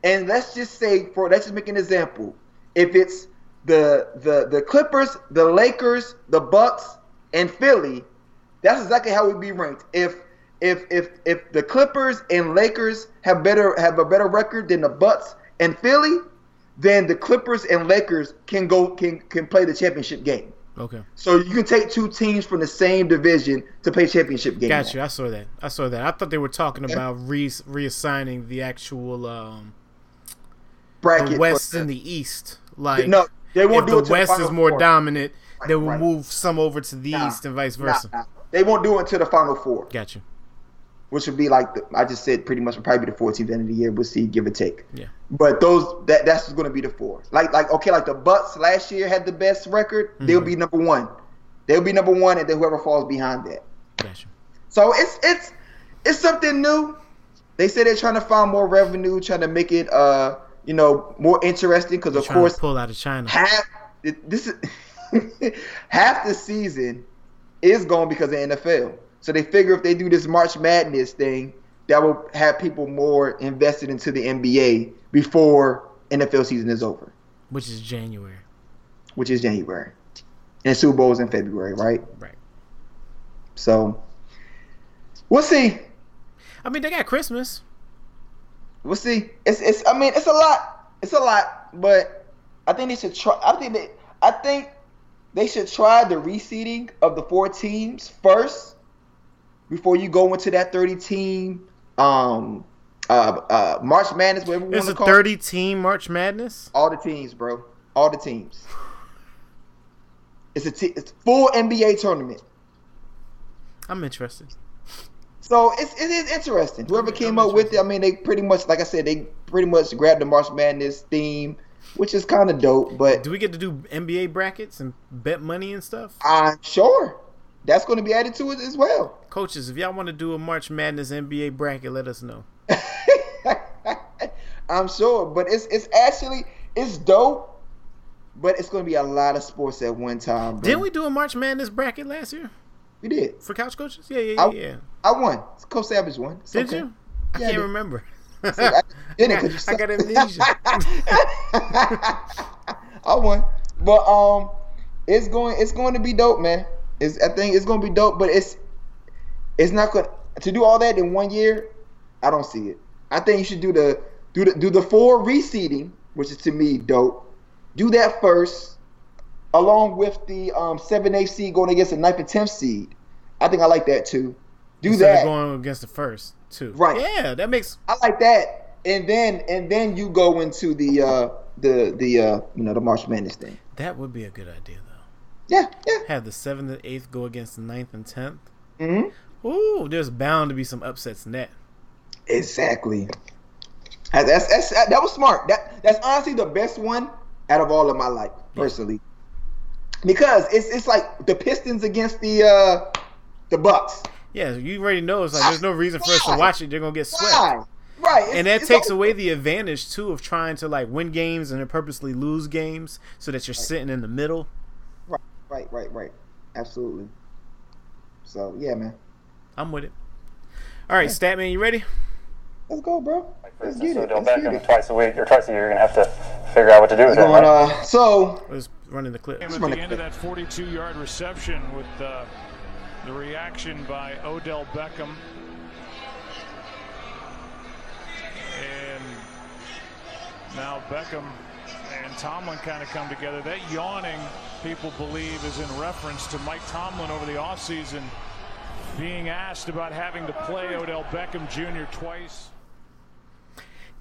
[SPEAKER 2] And let's just say, for let's just make an example. If it's the the the Clippers, the Lakers, the Bucks, and Philly, that's exactly how we'd be ranked. If if if if the Clippers and Lakers have better have a better record than the Bucks and Philly, then the Clippers and Lakers can go can can play the championship game.
[SPEAKER 1] Okay.
[SPEAKER 2] So you can take two teams from the same division to play championship game.
[SPEAKER 1] Got you. I saw that. I saw that. I thought they were talking about re- reassigning the actual um,
[SPEAKER 2] Bracket
[SPEAKER 1] the West and the East. Like
[SPEAKER 2] no, they won't
[SPEAKER 1] if
[SPEAKER 2] do
[SPEAKER 1] the
[SPEAKER 2] it. to
[SPEAKER 1] West is more
[SPEAKER 2] four.
[SPEAKER 1] dominant,
[SPEAKER 2] Right,
[SPEAKER 1] they will
[SPEAKER 2] right.
[SPEAKER 1] move some over to the
[SPEAKER 2] Nah,
[SPEAKER 1] East and vice versa.
[SPEAKER 2] nah. They won't do it until the final four,
[SPEAKER 1] Gotcha.
[SPEAKER 2] which would be like the, I just said, pretty much would probably be the 14th end of the year. We'll see, give or take.
[SPEAKER 1] Yeah.
[SPEAKER 2] But those that that's going to be the four. Like like okay, like the Bucks last year had the best record. They'll
[SPEAKER 1] Mhm.
[SPEAKER 2] be number one. They'll be number one, and then whoever falls behind that.
[SPEAKER 1] Got you.
[SPEAKER 2] So it's it's it's something new. They say they're trying to find more revenue, trying to make it uh you know more interesting because of course
[SPEAKER 1] pull out of China.
[SPEAKER 2] half this is half the season is gone because of NFL. So they figure if they do this March Madness thing, that will have people more invested into the NBA before NFL season is over,
[SPEAKER 1] which is January.
[SPEAKER 2] which is January. And Super Bowl's in February, right?
[SPEAKER 1] Right.
[SPEAKER 2] So we'll see.
[SPEAKER 1] I mean, they got Christmas.
[SPEAKER 2] We'll see. It's it's. I mean, it's a lot. It's a lot, but I think they should try. I think they. I think they should try the reseeding of the four teams first before you go into that 30 team um uh uh March Madness, whatever
[SPEAKER 1] It's a
[SPEAKER 2] to call it.
[SPEAKER 1] 30 team March Madness.
[SPEAKER 2] All the teams, bro. All the teams. It's a t- it's full NBA tournament.
[SPEAKER 1] I'm interested.
[SPEAKER 2] So it's it is interesting. Whoever came up with it, I mean, they pretty much, like I said, they pretty much grabbed the March Madness theme, which is kind of dope. But
[SPEAKER 1] Do we get to do NBA brackets and bet money and stuff?
[SPEAKER 2] I'm sure that's going to be added to it as well.
[SPEAKER 1] Coaches, if y'all want to do a March Madness NBA bracket, let us know.
[SPEAKER 2] I'm sure, but it's it's actually it's dope. But it's going to be a lot of sports at one time. Bro.
[SPEAKER 1] Didn't we do a March Madness bracket last year
[SPEAKER 2] We did.
[SPEAKER 1] for couch coaches? Yeah, yeah, yeah.
[SPEAKER 2] I-
[SPEAKER 1] yeah.
[SPEAKER 2] I won. Coach Savage won. It's
[SPEAKER 1] Did
[SPEAKER 2] okay.
[SPEAKER 1] you? I
[SPEAKER 2] Yeah,
[SPEAKER 1] can't
[SPEAKER 2] did.
[SPEAKER 1] remember.
[SPEAKER 2] I you
[SPEAKER 1] I got amnesia.
[SPEAKER 2] I won, but um, it's going it's going to be dope, man. It's I think it's going to be dope, but it's it's not going to do all that in one year. I don't see it. I think you should do the do the do the four reseeding, which is to me dope. Do that first, along with the um seven eight seed going against the ninth and tenth seed. I think I like that too. Do
[SPEAKER 1] Instead of
[SPEAKER 2] that.
[SPEAKER 1] going against the first two.
[SPEAKER 2] Right.
[SPEAKER 1] Yeah, that makes
[SPEAKER 2] I like that. And then and then you go into the uh the the uh you know the March Madness thing.
[SPEAKER 1] that would be a good idea though.
[SPEAKER 2] Yeah, yeah.
[SPEAKER 1] Have the seventh and eighth go against the ninth and tenth.
[SPEAKER 2] Mm-hmm.
[SPEAKER 1] Ooh, there's bound to be some upsets in that.
[SPEAKER 2] Exactly. That- That's, that's that was smart. That that's honestly the best one out of all of my life, personally. Because it's it's like the Pistons against the uh the Bucks.
[SPEAKER 1] Yeah, you already know it's like there's no reason for us to watch it. They're gonna get swept.
[SPEAKER 2] Why? Right. it's-
[SPEAKER 1] And that
[SPEAKER 2] it's
[SPEAKER 1] takes
[SPEAKER 2] all-
[SPEAKER 1] away the advantage too of trying to like win games and then purposely lose games so that you're sitting in the middle.
[SPEAKER 2] Right, right, right, right. Absolutely. So yeah, man.
[SPEAKER 1] I'm with it. All right, Statman, you ready?
[SPEAKER 2] Let's go, bro. Let's
[SPEAKER 3] instance,
[SPEAKER 2] get it.
[SPEAKER 3] Odell
[SPEAKER 2] Let's get
[SPEAKER 3] Beckham
[SPEAKER 2] it.
[SPEAKER 3] twice a week or twice a year, you're gonna have to figure out what to do with
[SPEAKER 2] We're
[SPEAKER 3] Right?
[SPEAKER 2] uh, so
[SPEAKER 1] Let's run in the clip.
[SPEAKER 4] At
[SPEAKER 2] Just
[SPEAKER 4] the
[SPEAKER 2] wanna
[SPEAKER 4] end of that 42-yard reception with uh, the reaction by Odell Beckham. And now Beckham and Tomlin kind of come together. That yawning, people believe, is in reference to Mike Tomlin over the offseason being asked about having to play Odell Beckham Jr. twice.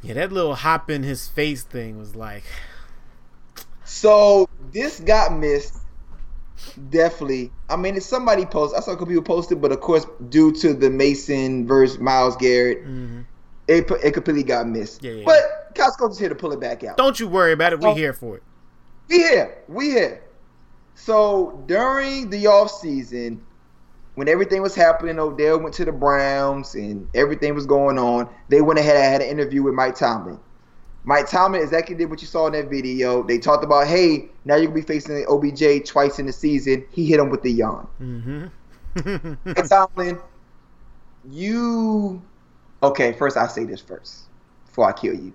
[SPEAKER 1] Yeah, that little hop in his face thing was like,
[SPEAKER 2] So this got missed. Definitely. I mean, if somebody post, I saw a couple people posted, but of course, due to the Mason versus Myles Garrett,
[SPEAKER 1] mhm.
[SPEAKER 2] it it completely got missed.
[SPEAKER 1] Yeah, yeah,
[SPEAKER 2] But Costco is here to pull it back out.
[SPEAKER 1] don't you worry about it. We
[SPEAKER 2] Oh.
[SPEAKER 1] here for it.
[SPEAKER 2] We here. We here. So during the off season, when everything was happening, Odell went to the Browns and everything was going on. They went ahead and had an interview with Mike Tomlin. Mike Tomlin exactly did what you saw in that video. They talked about, hey, now you're gonna be facing the OBJ twice in the season. He hit him with the yawn.
[SPEAKER 1] Mm-hmm.
[SPEAKER 2] Mike Tomlin, you okay? First, I'll say this first before I kill you.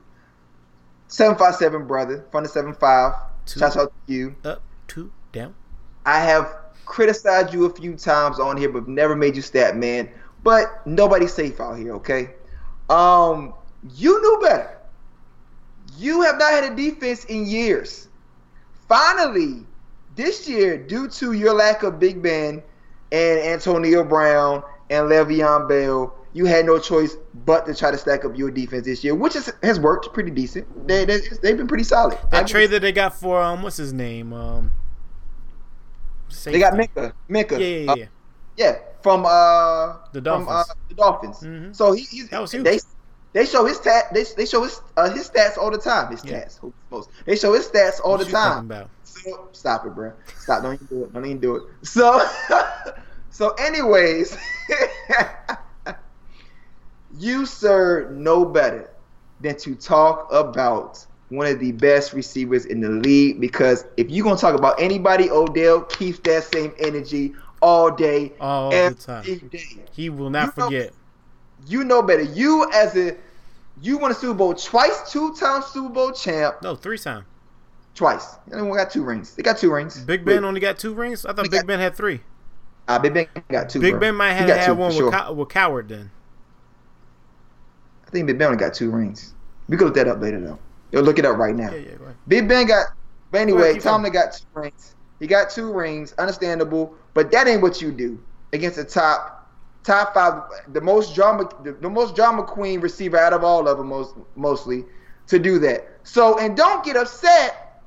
[SPEAKER 2] Seven five seven brother from the seven five. Shout out to you.
[SPEAKER 1] Up, two, down.
[SPEAKER 2] I have criticized you a few times on here, but never made you stat man. But nobody's safe out here, okay? Um, you knew better. You have not had a defense in years. Finally, this year, due to your lack of Big Ben and Antonio Brown and Le'Veon Bell, you had no choice but to try to stack up your defense this year, which is, has worked pretty decent. They, they, they've been pretty solid.
[SPEAKER 1] That trade that they got for um, what's his name? Um,
[SPEAKER 2] they got
[SPEAKER 1] safety.
[SPEAKER 2] Minkah. Minkah.
[SPEAKER 1] Yeah, yeah,
[SPEAKER 2] Uh,
[SPEAKER 1] yeah.
[SPEAKER 2] Yeah, from uh
[SPEAKER 1] The
[SPEAKER 2] From, uh,
[SPEAKER 1] Dolphins.
[SPEAKER 2] the Dolphins.
[SPEAKER 1] Mhm.
[SPEAKER 2] So he, he's
[SPEAKER 1] That was huge.
[SPEAKER 2] they they show his stat they, they show his uh, his stats all the time. His
[SPEAKER 1] Yeah.
[SPEAKER 2] stats. Knows? They show his stats all
[SPEAKER 1] What
[SPEAKER 2] the time. So, stop it, bro. Stop. Don't even do it. Don't even do it. So so anyways, you sir know better than to talk about one of the best receivers in the league because if you're gonna talk about anybody, Odell keeps that same energy all day,
[SPEAKER 1] All
[SPEAKER 2] every
[SPEAKER 1] the time.
[SPEAKER 2] day
[SPEAKER 1] He will not
[SPEAKER 2] You know-
[SPEAKER 1] forget.
[SPEAKER 2] You know better. You as a you won a Super Bowl twice, two time Super Bowl champ
[SPEAKER 1] No, three time.
[SPEAKER 2] twice. Only got two rings. They got two rings.
[SPEAKER 1] Big Ben only got two rings. I thought Big
[SPEAKER 2] got-
[SPEAKER 1] Ben had three.
[SPEAKER 2] Uh, Big Ben got two.
[SPEAKER 1] Big
[SPEAKER 2] bro.
[SPEAKER 1] Ben might have had
[SPEAKER 2] two,
[SPEAKER 1] one with,
[SPEAKER 2] sure.
[SPEAKER 1] Cow- with Cowher then.
[SPEAKER 2] I think Big Ben only got two rings. We could look that up later though. You'll look it up right now.
[SPEAKER 1] Yeah, yeah.
[SPEAKER 2] Big Ben got. But anyway, Tomlin got two rings. He got two rings, understandable, but that ain't what you do against the top top five, the most drama, the, the most drama queen receiver out of all of them, most mostly, to do that. So, and don't get upset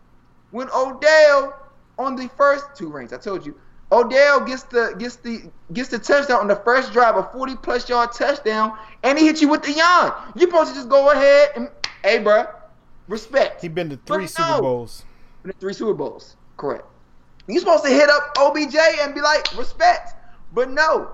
[SPEAKER 2] when Odell on the first two rings. I told you, Odell gets the gets the gets the touchdown on the first drive, a forty plus yard touchdown, and he hit you with the yawn. You supposed to just go ahead and, hey, bro, respect.
[SPEAKER 1] He been to
[SPEAKER 2] But
[SPEAKER 1] three
[SPEAKER 2] no.
[SPEAKER 1] Super Bowls.
[SPEAKER 2] Been to three Super Bowls, correct? You supposed to hit up OBJ and be like, respect, but no.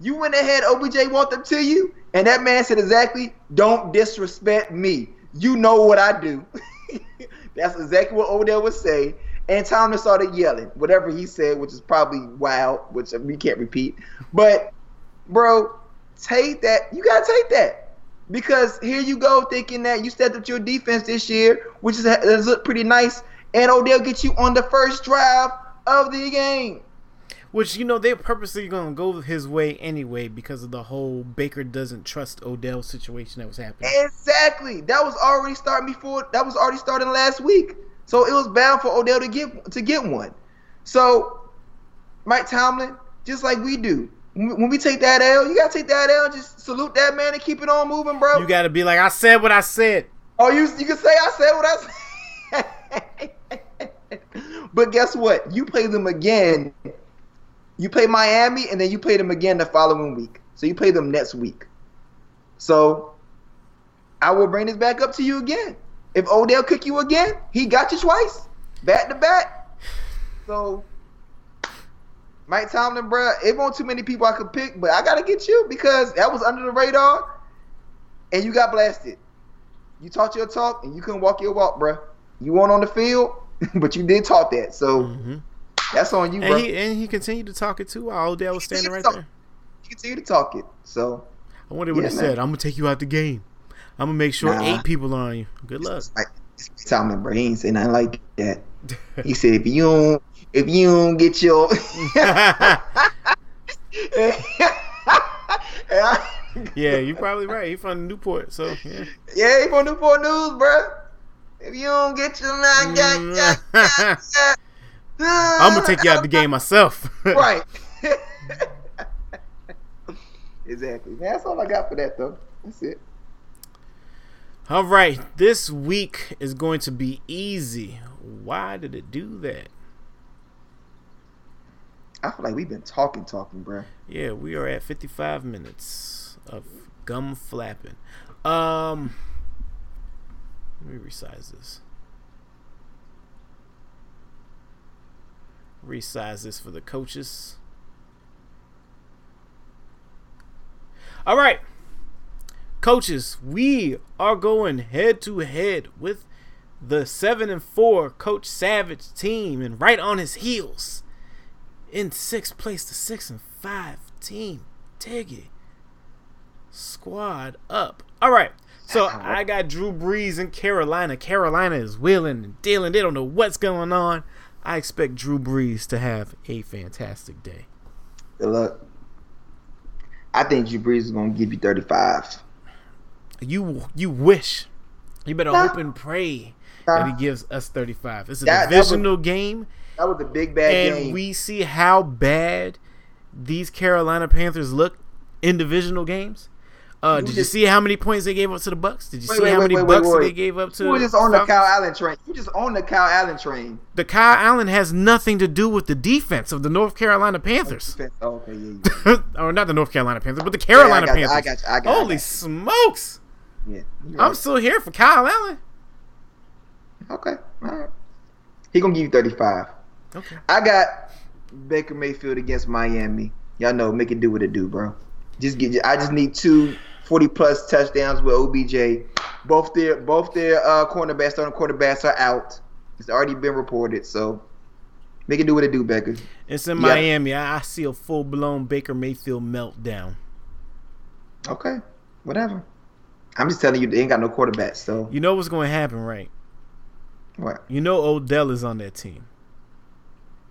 [SPEAKER 2] You went ahead, OBJ walked up to you, and that man said exactly, don't disrespect me. You know what I do. That's exactly what Odell would say. And Thomas started yelling, whatever he said, which is probably wild, which we can't repeat. But, bro, take that. You got to take that. Because here you go thinking that you stepped up your defense this year, which is, has looked pretty nice, and Odell gets you on the first drive of the game.
[SPEAKER 1] Which you know they're purposely gonna go his way anyway because of the whole Baker doesn't trust Odell situation that was happening.
[SPEAKER 2] Exactly. That was already starting before. That was already starting last week. So it was bound for Odell to get to get one. So Mike Tomlin, just like we do, when we take that L, you gotta take that L. Just salute that man and keep it on moving, bro.
[SPEAKER 1] You gotta be like, I said what I said.
[SPEAKER 2] Oh, you you can say I said what I said. but guess what? You play them again. You play Miami, and then you play them again the following week. So you play them next week. So I will bring this back up to you again. If Odell kick you again, he got you twice, back to back. So Mike Tomlin, bro, it won't too many people I could pick, but I gotta get you because that was under the radar, and you got blasted. You talked your talk, and you couldn't walk your walk, bro. You weren't on the field, but you did talk that. So
[SPEAKER 1] Mhm.
[SPEAKER 2] That's on you, bro.
[SPEAKER 1] And he and he continued to talk it too while Odell was standing right there.
[SPEAKER 2] He continued to talk it. So
[SPEAKER 1] I wonder what
[SPEAKER 2] Yeah,
[SPEAKER 1] he
[SPEAKER 2] man.
[SPEAKER 1] said. I'm gonna take you out the game. I'm gonna make sure
[SPEAKER 2] Nah.
[SPEAKER 1] eight people are on you. Good luck.
[SPEAKER 2] like it's bro, he ain't say nothing like that. He said if you don't, if you don't get your,
[SPEAKER 1] yeah, you're probably right. He from Newport, so yeah.
[SPEAKER 2] yeah, he from Newport News, bro. If you don't get your, nah,
[SPEAKER 1] I'm gonna take you out of the game myself.
[SPEAKER 2] right. exactly. That's all I got for that, though. That's it.
[SPEAKER 1] All right, this week is going to be easy. Why did it do that?
[SPEAKER 2] I feel like we've been talking, talking, bro.
[SPEAKER 1] Yeah, we are at 55 minutes of gum flapping. Um, let me resize this. Resize this for the coaches. All right, coaches, we are going head to head with the seven and four Coach Savage team, and right on his heels in sixth place, the six and five team Tiggy squad up. All right, so I got Drew Brees in Carolina. Carolina is wheeling and dealing. They don't know what's going on. I expect Drew Brees to have a fantastic day.
[SPEAKER 2] Good luck. I think Drew Brees is gonna give you 35.
[SPEAKER 1] You you wish. You better
[SPEAKER 2] Nah.
[SPEAKER 1] hope and pray
[SPEAKER 2] Nah.
[SPEAKER 1] that he gives us 35. It's a
[SPEAKER 2] That- that was-
[SPEAKER 1] divisional game.
[SPEAKER 2] That was a big bad game.
[SPEAKER 1] and
[SPEAKER 2] game.
[SPEAKER 1] we see how bad these Carolina Panthers look in divisional games. Uh, did you
[SPEAKER 2] just-
[SPEAKER 1] see how many points they gave up to the Bucks? Did you
[SPEAKER 2] Wait,
[SPEAKER 1] see
[SPEAKER 2] wait,
[SPEAKER 1] how
[SPEAKER 2] wait,
[SPEAKER 1] many Bucks they gave up to?
[SPEAKER 2] you were just on the Kyle Allen train. You just on the Kyle Allen train.
[SPEAKER 1] The Kyle Allen has nothing to do with the defense of the North Carolina Panthers,
[SPEAKER 2] Oh, okay, yeah, yeah.
[SPEAKER 1] or not the North Carolina Panthers, but the Carolina
[SPEAKER 2] Yeah, got you,
[SPEAKER 1] Panthers.
[SPEAKER 2] I got you, I got you, I
[SPEAKER 1] Holy
[SPEAKER 2] got
[SPEAKER 1] smokes!
[SPEAKER 2] yeah. you
[SPEAKER 1] I'm still here for Kyle Allen.
[SPEAKER 2] okay. All right. He gonna give you 35.
[SPEAKER 1] Okay.
[SPEAKER 2] I got Baker Mayfield against Miami. Y'all know, make it do what it do, bro. Just get. I just need two 40 plus touchdowns with OBJ. Both their both their uh, cornerbacks, starting quarterbacks are out. It's already been reported, so make it do what it do, Baker.
[SPEAKER 1] It's in
[SPEAKER 2] Yeah.
[SPEAKER 1] Miami. I I see a full blown Baker Mayfield meltdown.
[SPEAKER 2] Okay, whatever. I'm just telling you, they ain't got no quarterbacks. So
[SPEAKER 1] You know what's going to happen, right?
[SPEAKER 2] what?
[SPEAKER 1] You know Odell is on that team.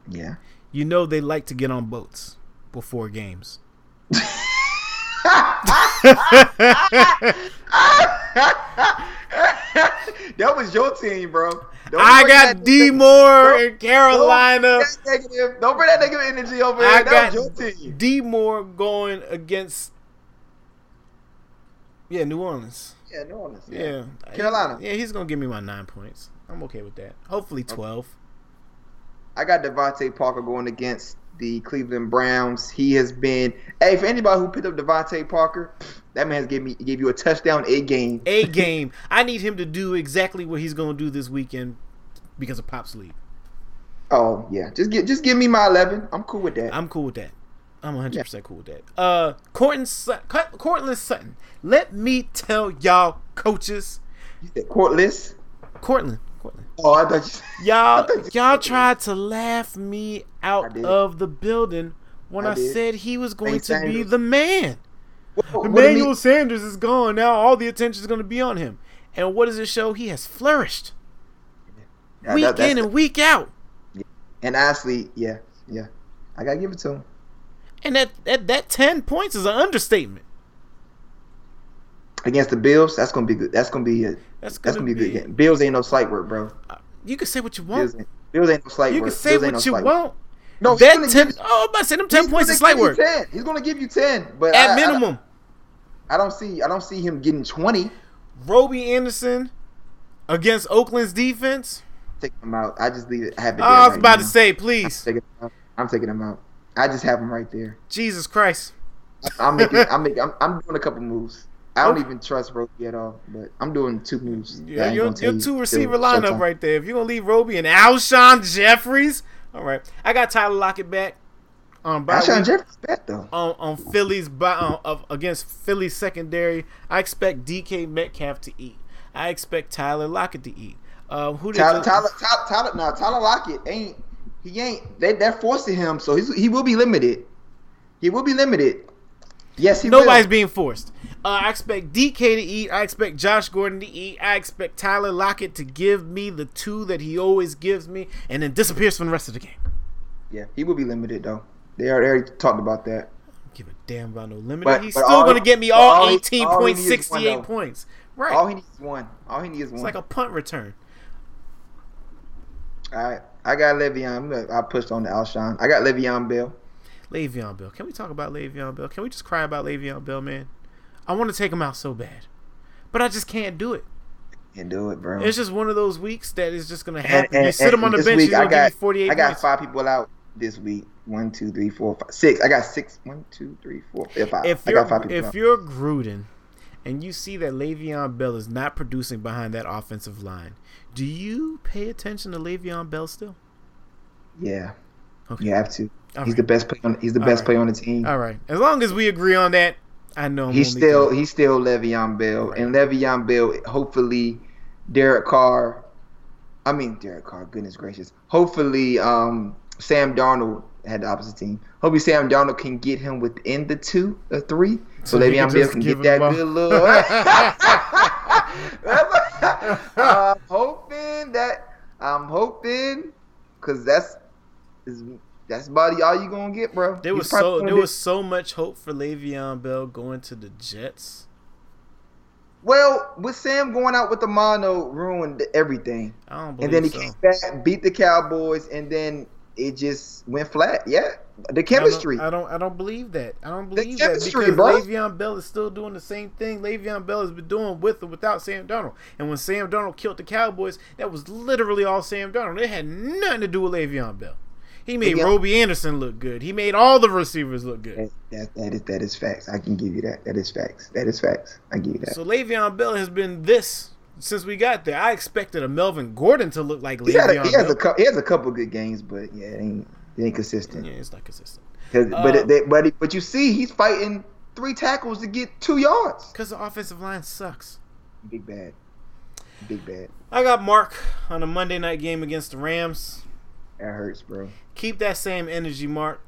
[SPEAKER 2] Yeah.
[SPEAKER 1] You know they like to get on boats before games.
[SPEAKER 2] that was your team, bro. Don't
[SPEAKER 1] I got D Moore in Carolina.
[SPEAKER 2] Don't, bring that negative, don't bring that negative energy over
[SPEAKER 1] I
[SPEAKER 2] here. That was your team.
[SPEAKER 1] D Moore going against yeah New Orleans.
[SPEAKER 2] Yeah, New Orleans.
[SPEAKER 1] Yeah,
[SPEAKER 2] Carolina.
[SPEAKER 1] Yeah, he's gonna give me my nine points. I'm okay with that. Hopefully twelve.
[SPEAKER 2] I got DeVante Parker going against the Cleveland Browns. He has been. Hey, for anybody who picked up DeVante Parker, that man has gave me gave you a touchdown a game.
[SPEAKER 1] A game. I need him to do exactly what he's gonna do this weekend because of Pop's league.
[SPEAKER 2] Oh yeah, just get just give me my eleven. I'm cool with that.
[SPEAKER 1] I'm cool with that. I'm 100 percent cool with that. Uh, Courtland Courtland Sutton. Let me tell y'all, coaches,
[SPEAKER 2] You said courtless.
[SPEAKER 1] Courtland, Courtland.
[SPEAKER 2] Oh, I thought you. Said,
[SPEAKER 1] Y'all,
[SPEAKER 2] thought you
[SPEAKER 1] y'all tried to laugh me out of the building when I,
[SPEAKER 2] I
[SPEAKER 1] said he was going
[SPEAKER 2] Nate
[SPEAKER 1] to be the man.
[SPEAKER 2] What- what do you
[SPEAKER 1] Emmanuel
[SPEAKER 2] mean?
[SPEAKER 1] Sanders is gone now. All the attention is going to be on him. And what does it show? He has flourished
[SPEAKER 2] Yeah,
[SPEAKER 1] week
[SPEAKER 2] that- that's
[SPEAKER 1] in
[SPEAKER 2] the-
[SPEAKER 1] and week out.
[SPEAKER 2] and honestly, yeah, yeah, I gotta give it to him.
[SPEAKER 1] And that that, that ten points is an understatement.
[SPEAKER 2] Against the Bills, that's gonna be good. That's gonna be a,
[SPEAKER 1] That's
[SPEAKER 2] that's
[SPEAKER 1] gonna,
[SPEAKER 2] gonna be a
[SPEAKER 1] be.
[SPEAKER 2] good game. Bills ain't no slight work, bro.
[SPEAKER 1] Uh, you can say what you
[SPEAKER 2] Bills
[SPEAKER 1] want.
[SPEAKER 2] ain't, Bills ain't no slight
[SPEAKER 1] You
[SPEAKER 2] work.
[SPEAKER 1] You can say
[SPEAKER 2] Bills
[SPEAKER 1] what
[SPEAKER 2] no
[SPEAKER 1] you
[SPEAKER 2] work.
[SPEAKER 1] want.
[SPEAKER 2] No,
[SPEAKER 1] that ten.
[SPEAKER 2] you-
[SPEAKER 1] oh, I'm about to say them ten points is slight work
[SPEAKER 2] 10. He's gonna give you ten, but
[SPEAKER 1] at
[SPEAKER 2] I- I-
[SPEAKER 1] minimum.
[SPEAKER 2] I don't see I don't see him getting twenty.
[SPEAKER 1] Robby Anderson against Oakland's defense.
[SPEAKER 2] Take him out. I just leave it. I have it
[SPEAKER 1] Oh,
[SPEAKER 2] there
[SPEAKER 1] I was
[SPEAKER 2] right
[SPEAKER 1] about
[SPEAKER 2] now.
[SPEAKER 1] to say,
[SPEAKER 2] I'm
[SPEAKER 1] please,
[SPEAKER 2] taking, him out. I'm taking him out. I just have him right there.
[SPEAKER 1] Jesus Christ.
[SPEAKER 2] I'm making. I'm making. I'm, I'm doing a couple moves. I don't even trust Robby at all, but I'm doing two moves.
[SPEAKER 1] Yeah, your, your two receiver lineup right there. If you're gonna leave Robby and Alshon Jeffries, all right. I got Tyler Lockett back on bye
[SPEAKER 2] Alshon
[SPEAKER 1] week
[SPEAKER 2] Jeffries back though.
[SPEAKER 1] on on Philly's by uh, of, against Philly's secondary. I expect DK Metcalf to eat. I expect Tyler Lockett to eat. Uh, who did
[SPEAKER 2] Tyler, Tyler, Tyler, Tyler, no, Tyler Lockett ain't. He ain't. They, they're forcing him, so he's, he will be limited. He will be limited. Yes, he
[SPEAKER 1] Nobody's
[SPEAKER 2] will.
[SPEAKER 1] being forced. Uh, I expect DK to eat. I expect Josh Gordon to eat. I expect Tyler Lockett to give me the two that he always gives me, and then disappears from the rest of the game.
[SPEAKER 2] Yeah, he will be limited though. They already, talked about that.
[SPEAKER 1] Give a damn about no limit. He's
[SPEAKER 2] but
[SPEAKER 1] still going to get me all
[SPEAKER 2] eighteen point sixty eight he-
[SPEAKER 1] eighteen
[SPEAKER 2] all he
[SPEAKER 1] point
[SPEAKER 2] needs is one,
[SPEAKER 1] sixty eight
[SPEAKER 2] though.
[SPEAKER 1] points. Right.
[SPEAKER 2] All he needs is one. All he needs is one.
[SPEAKER 1] it's like a punt return.
[SPEAKER 2] All right, I got Le'Veon. I pushed on the Alshon. I got Le'Veon Bell.
[SPEAKER 1] Le'Veon Bell. Can we talk about Le'Veon Bell? Can we just cry about Le'Veon Bell, man? I want to take him out so bad, but I just can't do it.
[SPEAKER 2] Can't do it, bro.
[SPEAKER 1] It's just one of those weeks that is just going to happen.
[SPEAKER 2] and-
[SPEAKER 1] you sit him on the bench,
[SPEAKER 2] week I got
[SPEAKER 1] you forty eight
[SPEAKER 2] I got
[SPEAKER 1] points.
[SPEAKER 2] five people out this week. One, two, three, four, five, six. I got six. One, two, three, four. Yeah,
[SPEAKER 1] if
[SPEAKER 2] I
[SPEAKER 1] you're
[SPEAKER 2] got five people
[SPEAKER 1] if
[SPEAKER 2] out.
[SPEAKER 1] you're Gruden and you see that Le'Veon Bell is not producing behind that offensive line, do you pay attention to Le'Veon Bell still?
[SPEAKER 2] Yeah,
[SPEAKER 1] Okay.
[SPEAKER 2] you have to.
[SPEAKER 1] All
[SPEAKER 2] he's
[SPEAKER 1] right.
[SPEAKER 2] the best player. On, he's the
[SPEAKER 1] All
[SPEAKER 2] best
[SPEAKER 1] right.
[SPEAKER 2] player on the team.
[SPEAKER 1] All right. As long as we agree on that, I know I'm
[SPEAKER 2] He's still
[SPEAKER 1] good.
[SPEAKER 2] he's still Le'Veon Bell, and Le'Veon Bell. Hopefully, Derek Carr. I mean Derek Carr. Goodness gracious. Hopefully, um, Sam Darnold had the opposite team. Hopefully, Sam Darnold can get him within the two or three, so,
[SPEAKER 1] So
[SPEAKER 2] Le'Veon Bell can get that good look. I'm hoping that I'm hoping because that's is that's about all you gonna get, bro.
[SPEAKER 1] There was so there was so much hope for Le'Veon Bell going to the Jets.
[SPEAKER 2] Well, with Sam going out with the mono ruined everything.
[SPEAKER 1] I don't
[SPEAKER 2] And then he
[SPEAKER 1] so.
[SPEAKER 2] came back, beat the Cowboys, and then it just went flat. Yeah. The
[SPEAKER 1] I don't-
[SPEAKER 2] chemistry.
[SPEAKER 1] I don't, I don't. believe that. I don't believe that
[SPEAKER 2] chemistry,
[SPEAKER 1] because
[SPEAKER 2] bro.
[SPEAKER 1] Le'Veon Bell is still doing the same thing Le'Veon Bell has been doing with or without Sam Darnold. And when Sam Darnold killed the Cowboys, that was literally all Sam Darnold. It had nothing to do with Le'Veon Bell. He made
[SPEAKER 2] Yeah.
[SPEAKER 1] Robby Anderson look good. He made all the receivers look good.
[SPEAKER 2] That, that, that is that is facts. I can give you that. That is facts. That is facts. I give you that.
[SPEAKER 1] So Le'Veon Bell has been this since we got there. I expected a Melvin Gordon to look like
[SPEAKER 2] he, had a,
[SPEAKER 1] Le'Veon
[SPEAKER 2] he has
[SPEAKER 1] Bell.
[SPEAKER 2] a he has a couple good games, but yeah, it ain't it ain't consistent.
[SPEAKER 1] yeah, it's not consistent
[SPEAKER 2] 'Cause- but
[SPEAKER 1] Uh,
[SPEAKER 2] it, they, but it- but you see, he's fighting three tackles to get two yards.
[SPEAKER 1] because the offensive line sucks.
[SPEAKER 2] Big bad. Big bad.
[SPEAKER 1] I got Mark on a Monday night game against the Rams.
[SPEAKER 2] That hurts, bro.
[SPEAKER 1] Keep that same energy, Mark.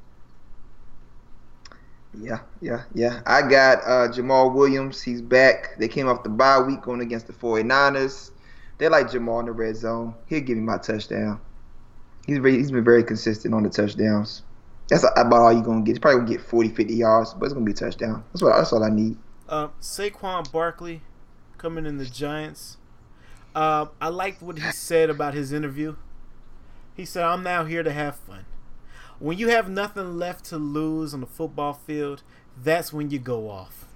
[SPEAKER 2] Yeah, yeah, yeah. I got uh, Jamaal Williams. He's back. They came off the bye week going against the 49ers. They like Jamaal in the red zone. He'll give me my touchdown. He's very, he's been very consistent on the touchdowns. That's about all you're going to get. He's probably going to get 40, 50 yards, but it's going to be a touchdown. That's what that's all I need.
[SPEAKER 1] Uh, Saquon Barkley coming in the Giants. Uh, I liked what he said about his interview. He said, "I'm now here to have fun. When you have nothing left to lose on the football field, that's when you go off."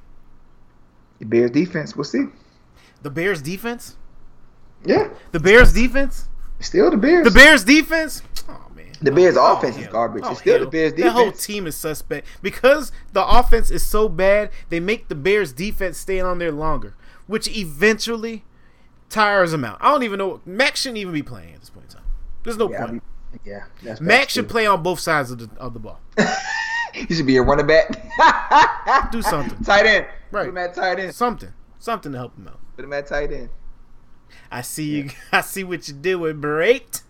[SPEAKER 2] The Bears defense, we'll see.
[SPEAKER 1] The Bears defense.
[SPEAKER 2] Yeah,
[SPEAKER 1] The Bears defense.
[SPEAKER 2] still the Bears.
[SPEAKER 1] The Bears defense. Oh man.
[SPEAKER 2] The Bears'
[SPEAKER 1] Oh,
[SPEAKER 2] offense is garbage.
[SPEAKER 1] Oh,
[SPEAKER 2] it's still
[SPEAKER 1] hell.
[SPEAKER 2] the Bears defense.
[SPEAKER 1] That whole team is suspect because the offense is so bad. They make the Bears defense stay on there longer, which eventually tires them out. I don't even know. Max shouldn't even be playing at this point in time. There's no
[SPEAKER 2] yeah, I
[SPEAKER 1] point.
[SPEAKER 2] mean, yeah, that's
[SPEAKER 1] Max should play on both sides of the of the ball.
[SPEAKER 2] He should be a running back.
[SPEAKER 1] Do something.
[SPEAKER 2] tight end.
[SPEAKER 1] Right.
[SPEAKER 2] Put him at tight end.
[SPEAKER 1] Something. Something to help him out.
[SPEAKER 2] Put him at tight end.
[SPEAKER 1] I see you. I see what you did with Brait.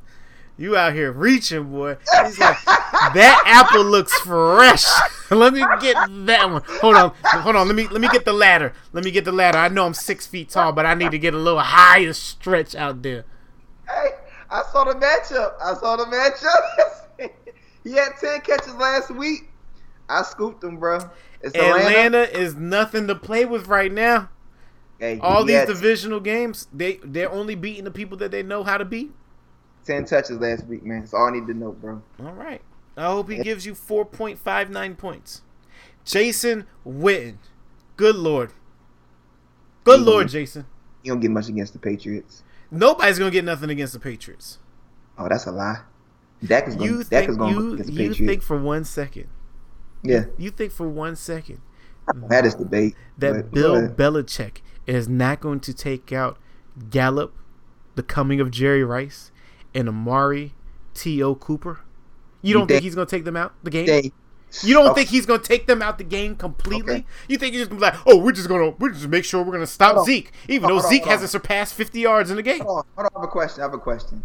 [SPEAKER 1] You out here reaching, boy. He's like, that apple looks fresh. let me get that one. Hold on, hold on. Let me let me get the ladder. Let me get the ladder. I know I'm six feet tall, but I need to get a little higher stretch out there.
[SPEAKER 2] Hey, I saw the matchup. I saw the matchup. he had ten catches last week. I scooped him, bro. It's Atlanta.
[SPEAKER 1] Atlanta is nothing to play with right now.
[SPEAKER 2] Hey,
[SPEAKER 1] All these divisional games, they they're only beating the people that they know how to beat.
[SPEAKER 2] ten touches last week, man. That's all I need to know, bro.
[SPEAKER 1] All right. I hope he gives you 4.59 points. Jason Witten. Good lord. Good lord, Jason.
[SPEAKER 2] He don't get much against the Patriots.
[SPEAKER 1] Nobody's going to get nothing against the Patriots.
[SPEAKER 2] Oh, that's a lie. Dak is going.
[SPEAKER 1] You
[SPEAKER 2] Dak
[SPEAKER 1] think
[SPEAKER 2] is going
[SPEAKER 1] you,
[SPEAKER 2] against the
[SPEAKER 1] you
[SPEAKER 2] Patriots.
[SPEAKER 1] think for one second.
[SPEAKER 2] yeah,
[SPEAKER 1] You think for one second
[SPEAKER 2] I had this debate.
[SPEAKER 1] that Bill Belichick is not going to take out Gallup, the coming of Jerry Rice, and Amari T.O. Cooper? You don't think
[SPEAKER 2] think-
[SPEAKER 1] he's going to take them out the game? You don't
[SPEAKER 2] Oh,
[SPEAKER 1] think he's gonna take them out the game completely?
[SPEAKER 2] Okay.
[SPEAKER 1] You think he's just gonna be like, oh, we're just gonna we're just make sure we're gonna stop
[SPEAKER 2] Hold on.
[SPEAKER 1] Zeke, even
[SPEAKER 2] Hold
[SPEAKER 1] though
[SPEAKER 2] on,
[SPEAKER 1] Zeke hasn't surpassed 50 yards in the game.
[SPEAKER 2] Hold on, hold on. I have a question. I have a question.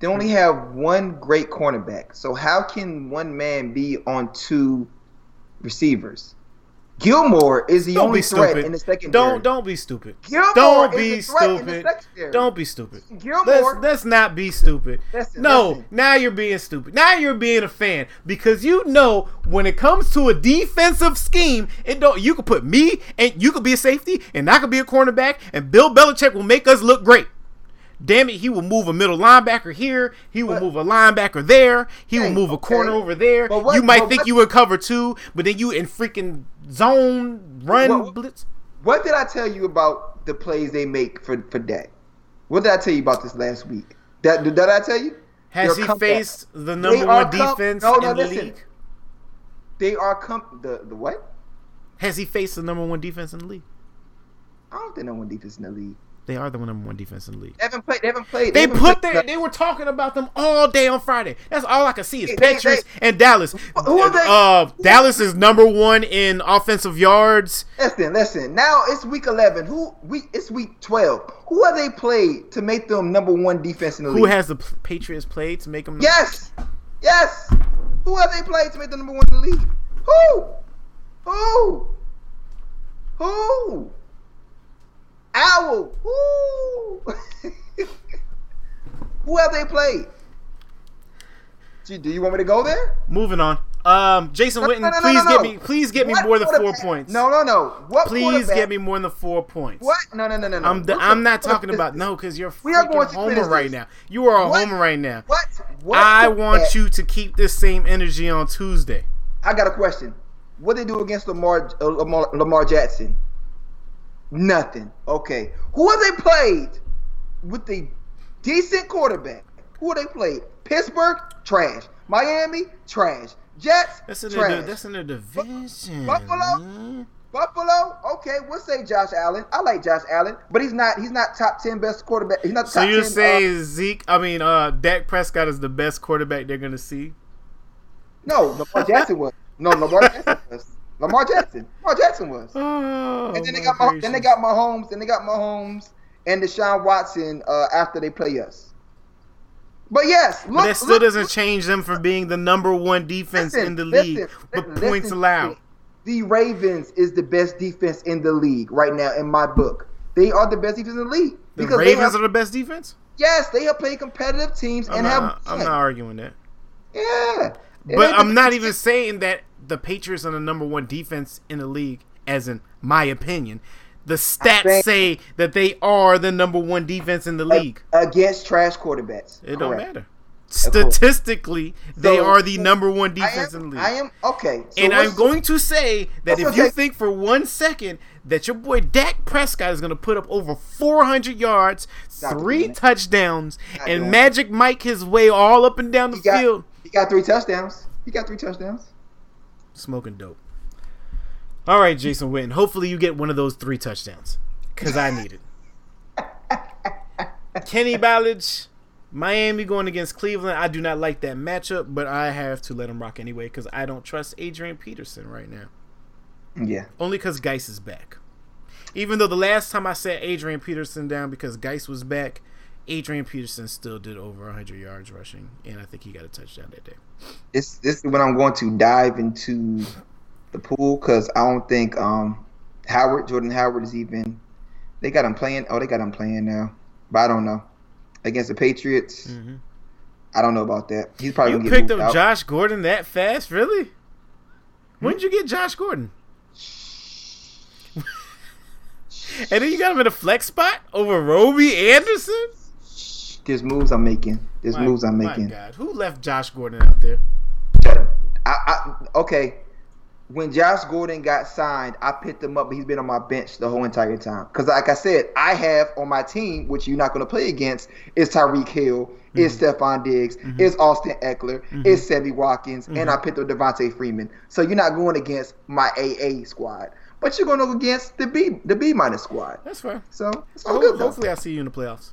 [SPEAKER 2] They only have one great cornerback. So how can one man be on two receivers? Gilmore is the
[SPEAKER 1] Don't
[SPEAKER 2] only threat
[SPEAKER 1] stupid.
[SPEAKER 2] in the secondary.
[SPEAKER 1] Don't don't be stupid.
[SPEAKER 2] Gilmore
[SPEAKER 1] don't
[SPEAKER 2] is
[SPEAKER 1] be
[SPEAKER 2] the threat in the
[SPEAKER 1] stupid.
[SPEAKER 2] secondary.
[SPEAKER 1] Don't be stupid.
[SPEAKER 2] Gilmore.
[SPEAKER 1] Let's, let's not be stupid.
[SPEAKER 2] Listen,
[SPEAKER 1] no,
[SPEAKER 2] listen.
[SPEAKER 1] now you're being stupid. Now you're being a fan because you know when it comes to a defensive scheme, it don't. You could put me and you could be a safety, and I could be a cornerback, and Bill Belichick will make us look great. Damn it, he will move a middle linebacker here. He will
[SPEAKER 2] But-
[SPEAKER 1] move a linebacker there. He will
[SPEAKER 2] Hey,
[SPEAKER 1] move a
[SPEAKER 2] okay.
[SPEAKER 1] corner over there.
[SPEAKER 2] What-
[SPEAKER 1] you might think
[SPEAKER 2] what-
[SPEAKER 1] you would cover two, but then you in freaking zone run
[SPEAKER 2] What-
[SPEAKER 1] blitz.
[SPEAKER 2] What did I tell you about the plays they make for for Dak? What did I tell you about this last week? That did I tell you?
[SPEAKER 1] Has he
[SPEAKER 2] come back.
[SPEAKER 1] faced the number
[SPEAKER 2] are
[SPEAKER 1] one defense
[SPEAKER 2] No,
[SPEAKER 1] in
[SPEAKER 2] no,
[SPEAKER 1] the
[SPEAKER 2] listen.
[SPEAKER 1] league?
[SPEAKER 2] They are come the the what?
[SPEAKER 1] Has he faced the number one defense in the league?
[SPEAKER 2] I don't think no one defense in the league.
[SPEAKER 1] They are the number one defense in the league.
[SPEAKER 2] They haven't played. They haven't played.
[SPEAKER 1] They
[SPEAKER 2] haven't
[SPEAKER 1] put
[SPEAKER 2] played-
[SPEAKER 1] their, they were talking about them all day on Friday. That's all I could see is
[SPEAKER 2] They- they-
[SPEAKER 1] Patriots and Dallas.
[SPEAKER 2] Who are they?
[SPEAKER 1] Uh, Dallas is number one in offensive yards.
[SPEAKER 2] Listen, listen. Now it's week eleven. Who week? It's week twelve. Who have they played to make them number one defense in the league?
[SPEAKER 1] Who has the Patriots played to make them?
[SPEAKER 2] Yes, yes. Who have they played to make them number one in the league? Who? Who? Who? Owl. Who? Have they played? Gee, Do you want me to go there?
[SPEAKER 1] Moving on. Um, Jason
[SPEAKER 2] No,
[SPEAKER 1] Witten,
[SPEAKER 2] no, no,
[SPEAKER 1] please get me, please get me
[SPEAKER 2] What
[SPEAKER 1] more than four points.
[SPEAKER 2] No, no, no. What
[SPEAKER 1] please get me more than four points.
[SPEAKER 2] What? No, no, no, no.
[SPEAKER 1] I'm the, I'm not talking about no, because you're
[SPEAKER 2] We are going to
[SPEAKER 1] homer right now. You are a
[SPEAKER 2] What?
[SPEAKER 1] homer right now.
[SPEAKER 2] What? what
[SPEAKER 1] I want
[SPEAKER 2] quarterback-
[SPEAKER 1] you to keep this same energy on Tuesday.
[SPEAKER 2] I got a question. What they do against Lamar uh, Lamar, Lamar Jackson? Nothing. Okay. Who have they played with the decent quarterback? Who have they played? Pittsburgh, trash. Miami, trash. Jets,
[SPEAKER 1] That's in
[SPEAKER 2] trash.
[SPEAKER 1] the that's in the division.
[SPEAKER 2] Buffalo?
[SPEAKER 1] man.
[SPEAKER 2] Buffalo, okay, we'll say Josh Allen. I like Josh Allen, but he's not he's not top ten best quarterback. He's not
[SPEAKER 1] So
[SPEAKER 2] 10,
[SPEAKER 1] saying
[SPEAKER 2] uh,
[SPEAKER 1] Zeke? I mean, uh, Dak Prescott is the best quarterback they're gonna see.
[SPEAKER 2] no, Lamar Jackson was. No, Lamar Jackson was. Lamar Jackson. Lamar Jackson was.
[SPEAKER 1] Oh,
[SPEAKER 2] And then they got my, then they got Mahomes, then they got Mahomes and Deshaun Watson uh, after they play us. But yes, look,
[SPEAKER 1] But that still
[SPEAKER 2] look,
[SPEAKER 1] doesn't
[SPEAKER 2] look,
[SPEAKER 1] change them from being the number one defense
[SPEAKER 2] listen,
[SPEAKER 1] in the
[SPEAKER 2] listen,
[SPEAKER 1] league, but
[SPEAKER 2] listen,
[SPEAKER 1] points
[SPEAKER 2] listen,
[SPEAKER 1] allowed.
[SPEAKER 2] The Ravens is the best defense in the league right now in my book. They are the best defense in the league
[SPEAKER 1] The Ravens
[SPEAKER 2] have,
[SPEAKER 1] are the best defense.
[SPEAKER 2] yes, they have played competitive teams
[SPEAKER 1] I'm
[SPEAKER 2] and
[SPEAKER 1] not,
[SPEAKER 2] have
[SPEAKER 1] I'm not arguing that.
[SPEAKER 2] yeah.
[SPEAKER 1] But I'm not even saying that the Patriots are the number one defense in the league, as in my opinion. The stats say that they are the number one defense in the league.
[SPEAKER 2] against trash quarterbacks.
[SPEAKER 1] It don't matter. Statistically, they
[SPEAKER 2] So-
[SPEAKER 1] are the number one defense in the league.
[SPEAKER 2] I am okay. So
[SPEAKER 1] and I'm going to say that if you
[SPEAKER 2] I'm
[SPEAKER 1] think for one second that your boy Dak Prescott is going to put up over 400 yards, three touchdowns, and. Magic Mike his way all up and down the
[SPEAKER 2] He got,
[SPEAKER 1] field,
[SPEAKER 2] he got three touchdowns. He got three touchdowns.
[SPEAKER 1] smoking dope. All right, Jason Witten. Hopefully you get one of those three touchdowns because I need it. Kenny Ballage, Miami going against Cleveland. I do not like that matchup, but I have to let him rock anyway because I don't trust Adrian Peterson right now.
[SPEAKER 2] Yeah.
[SPEAKER 1] Only because Guice is back. Even though the last time I set Adrian Peterson down because Guice was back, Adrian Peterson still did over 100 yards rushing, and I think he got a touchdown that day.
[SPEAKER 2] This this is when I'm going to dive into the pool because I don't think um Howard Jordan Howard is even. They got him playing. Oh, they got him playing now, but I don't know against the Patriots.
[SPEAKER 1] Mhm.
[SPEAKER 2] I don't know about that. He's probably
[SPEAKER 1] You picked up
[SPEAKER 2] out.
[SPEAKER 1] Josh Gordon that fast, really? When did you get Josh Gordon? and then you got him in a flex spot over Robby Anderson.
[SPEAKER 2] There's moves I'm making. There's
[SPEAKER 1] My-
[SPEAKER 2] moves I'm
[SPEAKER 1] my
[SPEAKER 2] making.
[SPEAKER 1] God, who left Josh Gordon out there?
[SPEAKER 2] I, I, okay. When Josh Gordon got signed, I picked him up, but he's been on my bench the whole entire time. Because, like I said, I have on my team, which you're not going to play against, is Tyreek Hill, is
[SPEAKER 1] Mm-hmm.
[SPEAKER 2] Stefon Diggs, is Austin Ekeler, is Sammy Watkins, and
[SPEAKER 1] Mm-hmm.
[SPEAKER 2] I picked up Devonta Freeman. So you're not going against my AA squad, but you're going to go against the B the B minus squad.
[SPEAKER 1] That's fine.
[SPEAKER 2] So it's all good.
[SPEAKER 1] Hopefully, I see you in the playoffs.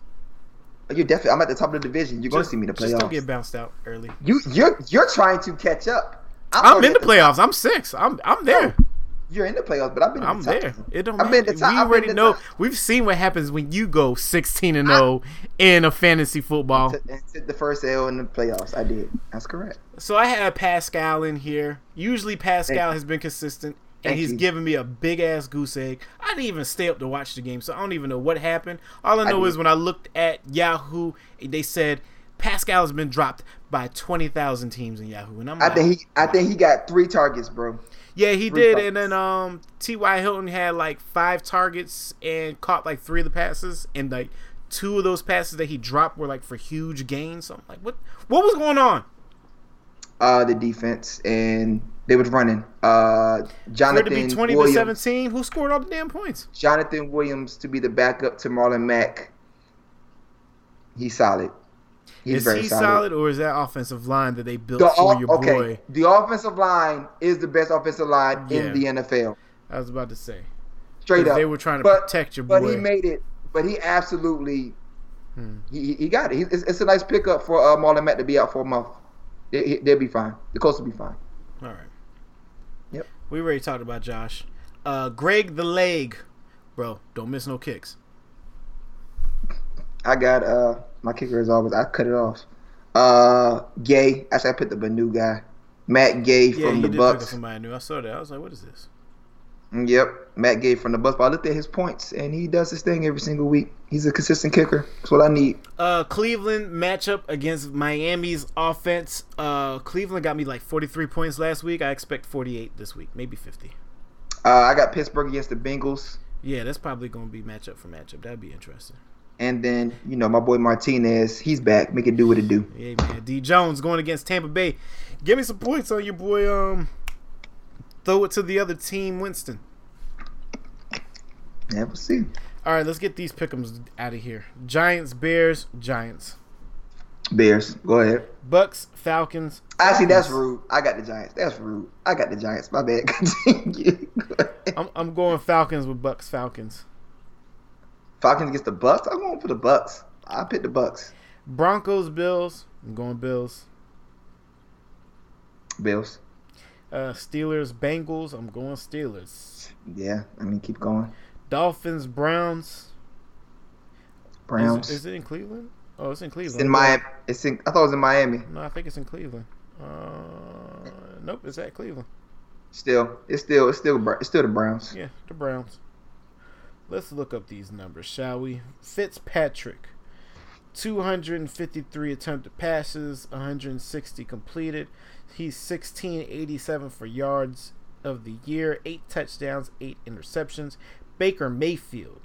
[SPEAKER 2] You're definitely. I'm at the top of the division. You're going to see me in the
[SPEAKER 1] Just don't get bounced out early.
[SPEAKER 2] You you're you're trying to catch up.
[SPEAKER 1] I'm
[SPEAKER 2] already
[SPEAKER 1] in the playoffs. I'm six. I'm I'm there.
[SPEAKER 2] You're in the playoffs, but I've been.
[SPEAKER 1] I'm
[SPEAKER 2] the
[SPEAKER 1] there. It don't
[SPEAKER 2] been the top-
[SPEAKER 1] we
[SPEAKER 2] I've
[SPEAKER 1] already know.
[SPEAKER 2] top-
[SPEAKER 1] We've seen what happens when you go 16 and 0 in a fantasy football.
[SPEAKER 2] took the first L in the playoffs. I did. That's correct.
[SPEAKER 1] So I had Pascal in here. Usually Pascal has been consistent, and
[SPEAKER 2] Thank
[SPEAKER 1] he's
[SPEAKER 2] you.
[SPEAKER 1] given me a big ass goose egg. I didn't even stay up to watch the game, so I don't even know what happened. All I know
[SPEAKER 2] did.
[SPEAKER 1] is when I looked at Yahoo, they said Pascal has been dropped by 20,000 teams in Yahoo, and I'm
[SPEAKER 2] I
[SPEAKER 1] like,
[SPEAKER 2] think he. I think he got three targets, bro.
[SPEAKER 1] yeah, he
[SPEAKER 2] three
[SPEAKER 1] did.
[SPEAKER 2] targets.
[SPEAKER 1] And then um, T.Y. Hilton had like five targets and caught like three of the passes, and like two of those passes that he dropped were like for huge gains. So I'm like, what? What was going on?
[SPEAKER 2] Uh, the defense and they was running. Uh,
[SPEAKER 1] it to be 20 to 17, who scored all the damn points?
[SPEAKER 2] Jonathan Williams to be the backup to Marlon Mack. He's solid. He's
[SPEAKER 1] is he
[SPEAKER 2] solid.
[SPEAKER 1] solid. or is that offensive line that they built
[SPEAKER 2] The,
[SPEAKER 1] for your
[SPEAKER 2] okay,
[SPEAKER 1] boy?
[SPEAKER 2] the offensive line is the best offensive line
[SPEAKER 1] Yeah.
[SPEAKER 2] in the NFL.
[SPEAKER 1] I was about to say.
[SPEAKER 2] straight up.
[SPEAKER 1] they were trying to
[SPEAKER 2] But-
[SPEAKER 1] protect your boy.
[SPEAKER 2] But he made it. But he absolutely,
[SPEAKER 1] Hmm.
[SPEAKER 2] he, he got it. He, it's, it's a nice pickup for uh, Marlon Mack to be out for a month. They, he- they'll be fine. The Colts will be fine.
[SPEAKER 1] all right. We already talked about Josh. Uh, Greg the leg, bro. Don't miss no kicks.
[SPEAKER 2] I got uh my kicker is always I cut it off. Uh, Gay. Actually, I up a new guy, Matt Gay
[SPEAKER 1] Yeah,
[SPEAKER 2] from the
[SPEAKER 1] did pick up
[SPEAKER 2] Bucks.
[SPEAKER 1] somebody new. I saw that. I was like, what is this?
[SPEAKER 2] Yep, Matt Gay from the bus. But I looked at his points, and he does his thing every single week. He's a consistent kicker. That's what I need.
[SPEAKER 1] Uh, Cleveland matchup against Miami's offense. Uh, Cleveland got me like 43 points last week. I expect 48 this week, maybe 50.
[SPEAKER 2] Uh, I got Pittsburgh against the Bengals,
[SPEAKER 1] Yeah, that's probably going to be matchup for matchup. That'd be interesting.
[SPEAKER 2] and then you know my boy Martinez. He's back. Make it do what it do.
[SPEAKER 1] Yeah, man. D Jones going against Tampa Bay. Give me some points on your boy. Um, throw it to the other team, Winston.
[SPEAKER 2] Yeah, we'll see.
[SPEAKER 1] All right, let's get these pickums out of here. Giants, Bears, Giants,
[SPEAKER 2] Bears, go ahead.
[SPEAKER 1] Bucks, Falcons.
[SPEAKER 2] Actually, that's rude. I got the Giants. That's rude. I got the Giants. My bad. Continue. Go.
[SPEAKER 1] I'm I'm going Falcons with Bucks, Falcons.
[SPEAKER 2] Falcons against the Bucks. I'm going for the Bucks. I pick the Bucks.
[SPEAKER 1] Broncos, Bills. I'm going Bills.
[SPEAKER 2] Bills.
[SPEAKER 1] Uh, Steelers, Bengals. I'm going Steelers.
[SPEAKER 2] Yeah, I mean, keep going.
[SPEAKER 1] Dolphins, Browns.
[SPEAKER 2] Browns.
[SPEAKER 1] Is, is it in Cleveland? Oh, it's in Cleveland.
[SPEAKER 2] It's in Miami. It's in. I thought it was in Miami.
[SPEAKER 1] No, I think it's in Cleveland. Uh, nope, it's at Cleveland.
[SPEAKER 2] Still, it's still, it's still, it's still the Browns.
[SPEAKER 1] Yeah, the Browns. Let's look up these numbers, shall we? Fitzpatrick, 253 attempted passes, 160 completed. He's 1687 for yards of the year, eight touchdowns, eight interceptions. Baker Mayfield,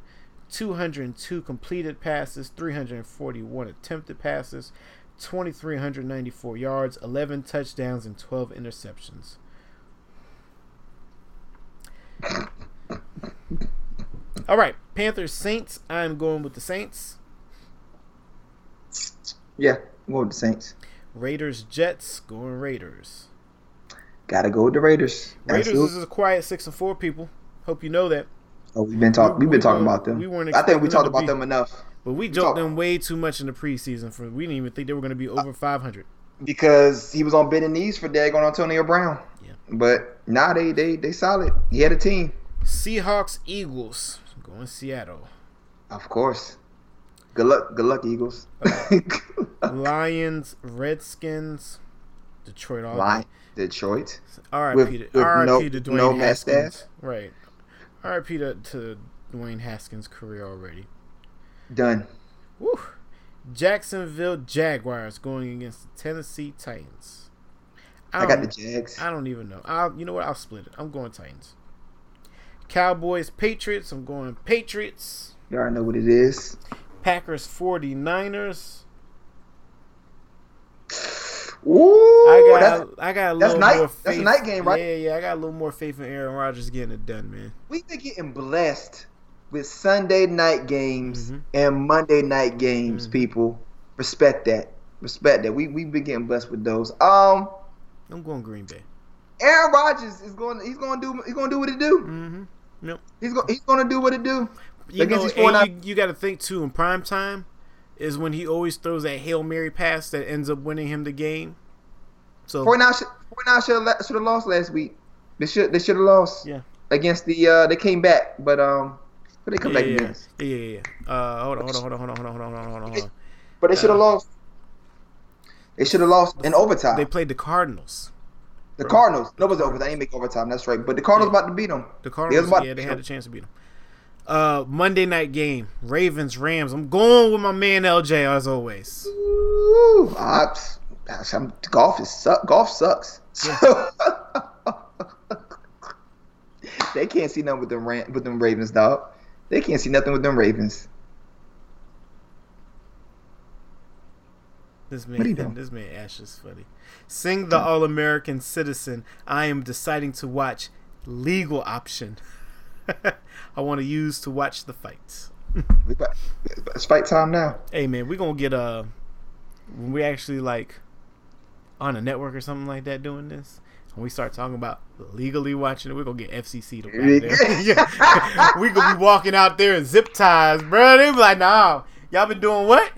[SPEAKER 1] 202 completed passes, 341 attempted passes, 2,394 yards, 11 touchdowns, and 12 interceptions. All right, Panthers Saints. I'm going with the Saints.
[SPEAKER 2] Yeah, go with the Saints.
[SPEAKER 1] Raiders Jets. Going Raiders.
[SPEAKER 2] Gotta go with the Raiders.
[SPEAKER 1] Raiders
[SPEAKER 2] Absolutely.
[SPEAKER 1] is a quiet six and four. People. Hope you know that.
[SPEAKER 2] Oh, we've been talking. We've been
[SPEAKER 1] we
[SPEAKER 2] talking
[SPEAKER 1] weren't-
[SPEAKER 2] about them.
[SPEAKER 1] we weren't
[SPEAKER 2] I think we talked about
[SPEAKER 1] be-
[SPEAKER 2] them enough
[SPEAKER 1] But we
[SPEAKER 2] We
[SPEAKER 1] joked
[SPEAKER 2] talk-
[SPEAKER 1] them way too much in the preseason. For we didn't even think they were going to be uh, over 500.
[SPEAKER 2] because he was on bending knees for Dag on Antonio Brown.
[SPEAKER 1] Yeah.
[SPEAKER 2] But nah, they they they solid. He had a team,
[SPEAKER 1] Seahawks Eagles. Going Seattle.
[SPEAKER 2] of course. Good luck, good luck, Eagles.
[SPEAKER 1] Lions Redskins. Detroit all
[SPEAKER 2] Line, Detroit.
[SPEAKER 1] R.I.P.
[SPEAKER 2] With-
[SPEAKER 1] to,
[SPEAKER 2] with
[SPEAKER 1] R.I.P.
[SPEAKER 2] no-
[SPEAKER 1] to Dwayne
[SPEAKER 2] no
[SPEAKER 1] Haskins. Right. R.I.P. To, to Dwayne Haskins' career already.
[SPEAKER 2] Done.
[SPEAKER 1] Woo. Jacksonville Jaguars going against the Tennessee Titans.
[SPEAKER 2] I got the Jags.
[SPEAKER 1] I don't even know. I'll, you know what? I'll split it. I'm going Titans. Cowboys Patriots. I'm going Patriots.
[SPEAKER 2] You already know what it is.
[SPEAKER 1] Packers 49ers.
[SPEAKER 2] Ooh,
[SPEAKER 1] I
[SPEAKER 2] that's,
[SPEAKER 1] got I got a
[SPEAKER 2] that's
[SPEAKER 1] little
[SPEAKER 2] night-
[SPEAKER 1] more
[SPEAKER 2] that's a night game, right?
[SPEAKER 1] Yeah, yeah. I got a little more faith in Aaron Rodgers getting it done, man.
[SPEAKER 2] we've been getting blessed with Sunday night games
[SPEAKER 1] Mhm.
[SPEAKER 2] and Monday night games.
[SPEAKER 1] Mhm.
[SPEAKER 2] People respect that. Respect that. We we've been getting blessed with those. Um,
[SPEAKER 1] I'm going Green Bay.
[SPEAKER 2] Aaron Rodgers is going. He's going to do. He's going to do what he do.
[SPEAKER 1] Mm-hmm. Yep.
[SPEAKER 2] He's going. He's going to do what it do.
[SPEAKER 1] You
[SPEAKER 2] Against
[SPEAKER 1] know,
[SPEAKER 2] these 49
[SPEAKER 1] and you, you got to think too. In prime time, is when he always throws that hail mary pass that ends up winning him the game. So
[SPEAKER 2] 49 should, 49 should have should have lost last week. They should they should have lost
[SPEAKER 1] yeah,
[SPEAKER 2] against the. uh They came back, but um, but they come
[SPEAKER 1] yeah,
[SPEAKER 2] back
[SPEAKER 1] yeah,
[SPEAKER 2] against.
[SPEAKER 1] yeah, yeah, yeah. Uh, hold on, hold on, hold on, hold on, hold on, hold on, hold on, hold on.
[SPEAKER 2] But they should have
[SPEAKER 1] Uh,
[SPEAKER 2] lost. They should have lost in overtime.
[SPEAKER 1] They played the Cardinals.
[SPEAKER 2] the Cardinals. No, was overtime. They didn't make overtime. That's right. But the Cardinals about to beat them.
[SPEAKER 1] The
[SPEAKER 2] They was
[SPEAKER 1] Cardinals,
[SPEAKER 2] about
[SPEAKER 1] yeah,
[SPEAKER 2] to
[SPEAKER 1] they had a chance to beat them. Uh, Monday night game, Ravens Rams. I'm going with my man LJ as always.
[SPEAKER 2] Ooh, I, I'm, golf is suck. Golf sucks. they can't see nothing with them Ram- with them Ravens, dog. They can't see nothing with them Ravens.
[SPEAKER 1] This
[SPEAKER 2] What are you
[SPEAKER 1] man, this man Ash is funny. Sing the All American Citizen. I am deciding to watch legal option. I want to use to watch the fights.
[SPEAKER 2] It's fight time now.
[SPEAKER 1] Hey man, we gonna get a when we actually like on a network or something like that doing this. When we start talking about legally watching it, we're gonna get FCC to yeah. we gonna be walking out there in zip ties, bro. They be like, "Nah, y'all been doing what?"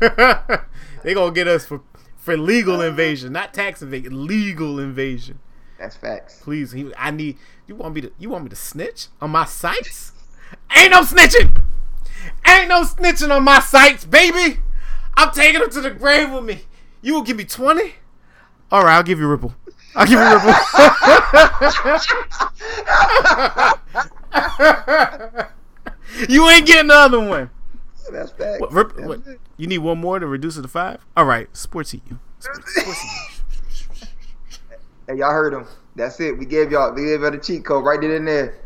[SPEAKER 1] they gonna get us for for legal invasion, not tax evasion, legal invasion.
[SPEAKER 2] That's facts.
[SPEAKER 1] Please, he, I need. You want me to? You want me to snitch on my sites? Ain't no snitching. Ain't no snitching on my sites, baby. I'm taking them to the grave with me. You will give me twenty. All right, I'll give you Ripple. I'll give you Ripple. you ain't getting another one.
[SPEAKER 2] That's facts.
[SPEAKER 1] What, Rip, what, you need one more to reduce it to five? All right, sports eat you. Sports, sports eat you.
[SPEAKER 2] Hey, y'all heard him. That's it. We gave y'all. We gave y'all the cheat code right there in there.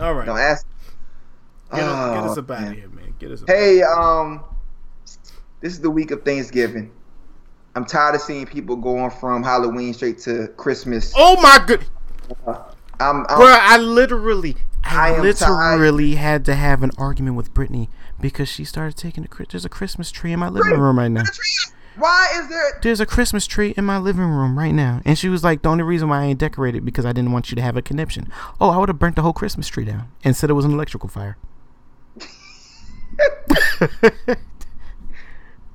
[SPEAKER 1] All right,
[SPEAKER 2] Don't ask.
[SPEAKER 1] get, us, get
[SPEAKER 2] Oh,
[SPEAKER 1] us up out
[SPEAKER 2] man.
[SPEAKER 1] of here, man. Get us.
[SPEAKER 2] Hey, um, this is the week of Thanksgiving. I'm tired of seeing people going from Halloween straight to Christmas.
[SPEAKER 1] Oh my good,
[SPEAKER 2] I'm, I'm
[SPEAKER 1] bro! I literally, I,
[SPEAKER 2] I
[SPEAKER 1] literally had to have an argument with Brittany because she started taking the. Chris- There's a Christmas tree in my living room right now.
[SPEAKER 2] Why is there?
[SPEAKER 1] There's a Christmas tree in my living room right now, and she was like, "The only reason why I ain't decorated because I didn't want you to have a conniption." Oh, I would have burnt the whole Christmas tree down and said it was an electrical fire.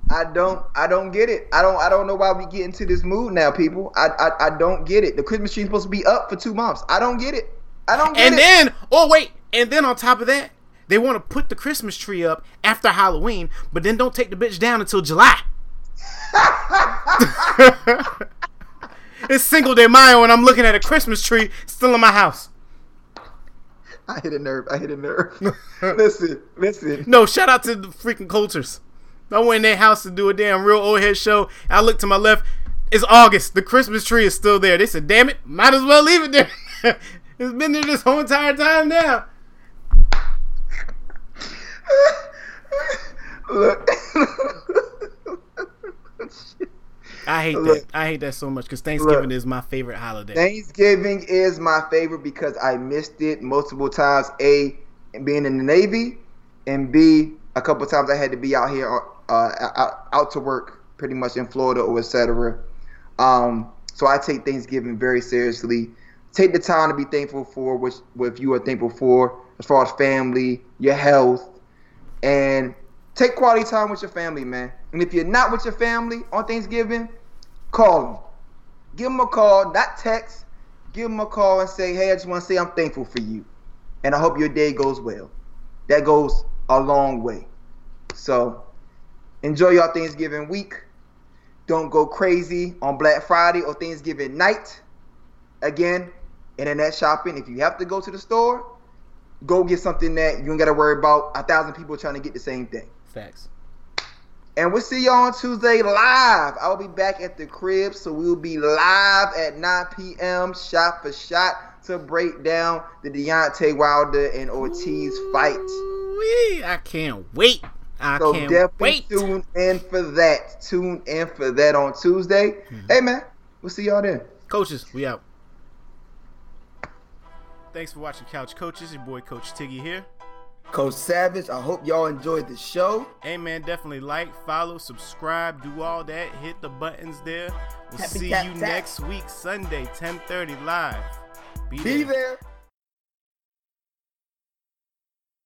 [SPEAKER 2] I don't. I don't get it. I don't. I don't know why we get into this mood now, people. I. I, I don't get it. The Christmas tree is supposed to be up for two months. I don't get it. I don't get
[SPEAKER 1] And
[SPEAKER 2] it.
[SPEAKER 1] And then, oh wait, and then on top of that, they want to put the Christmas tree up after Halloween, but then don't take the bitch down until July it's single day Mayo, and I'm looking at a Christmas tree still in my house.
[SPEAKER 2] I hit a nerve. I hit a nerve. listen, listen.
[SPEAKER 1] No, shout out to the freaking cultures. I went in their house to do a damn real old head show. I looked to my left. It's August. The Christmas tree is still there. They said, damn it, might as well leave it there. it's been there this whole entire time now.
[SPEAKER 2] Look.
[SPEAKER 1] I hate
[SPEAKER 2] Look.
[SPEAKER 1] that. I hate that so much because Thanksgiving
[SPEAKER 2] Look.
[SPEAKER 1] is my favorite holiday.
[SPEAKER 2] Thanksgiving is my favorite because I missed it multiple times. A, being in the Navy, and B, a couple times I had to be out here, uh, out, out to work, pretty much in Florida or etc. Um, so I take Thanksgiving very seriously. Take the time to be thankful for which, what you are thankful for, as far as family, your health, and take quality time with your family, man. And if you're not with your family on Thanksgiving, call them. Give them a call, not text. Give them a call and say, hey, I just want to say I'm thankful for you. And I hope your day goes well. That goes a long way. So enjoy your Thanksgiving week. Don't go crazy on Black Friday or Thanksgiving night. Again, internet shopping. If you have to go to the store, go get something that you ain't got to worry about a thousand people trying to get the same thing.
[SPEAKER 1] Facts.
[SPEAKER 2] And we'll see y'all on Tuesday live. I'll be back at the crib, so we'll be live at 9 p.m. shot for shot to break down the Deontay Wilder and Ortiz fight.
[SPEAKER 1] Ooh-wee, I can't wait. I
[SPEAKER 2] So
[SPEAKER 1] can't
[SPEAKER 2] definitely
[SPEAKER 1] wait.
[SPEAKER 2] tune in for that. Tune in for that on Tuesday.
[SPEAKER 1] Mm-hmm.
[SPEAKER 2] Hey man, we'll see y'all then.
[SPEAKER 1] Coaches, we out. Thanks for watching Couch Coaches. Your boy Coach Tiggy here.
[SPEAKER 2] Coach Savage, I hope y'all enjoyed the show.
[SPEAKER 1] Hey man, definitely like, follow, subscribe, do all that. Hit the buttons there. We'll
[SPEAKER 2] Happy
[SPEAKER 1] see
[SPEAKER 2] tap
[SPEAKER 1] you
[SPEAKER 2] tap.
[SPEAKER 1] next week, Sunday, 10:30 live. Be,
[SPEAKER 2] Be
[SPEAKER 1] there.
[SPEAKER 2] there.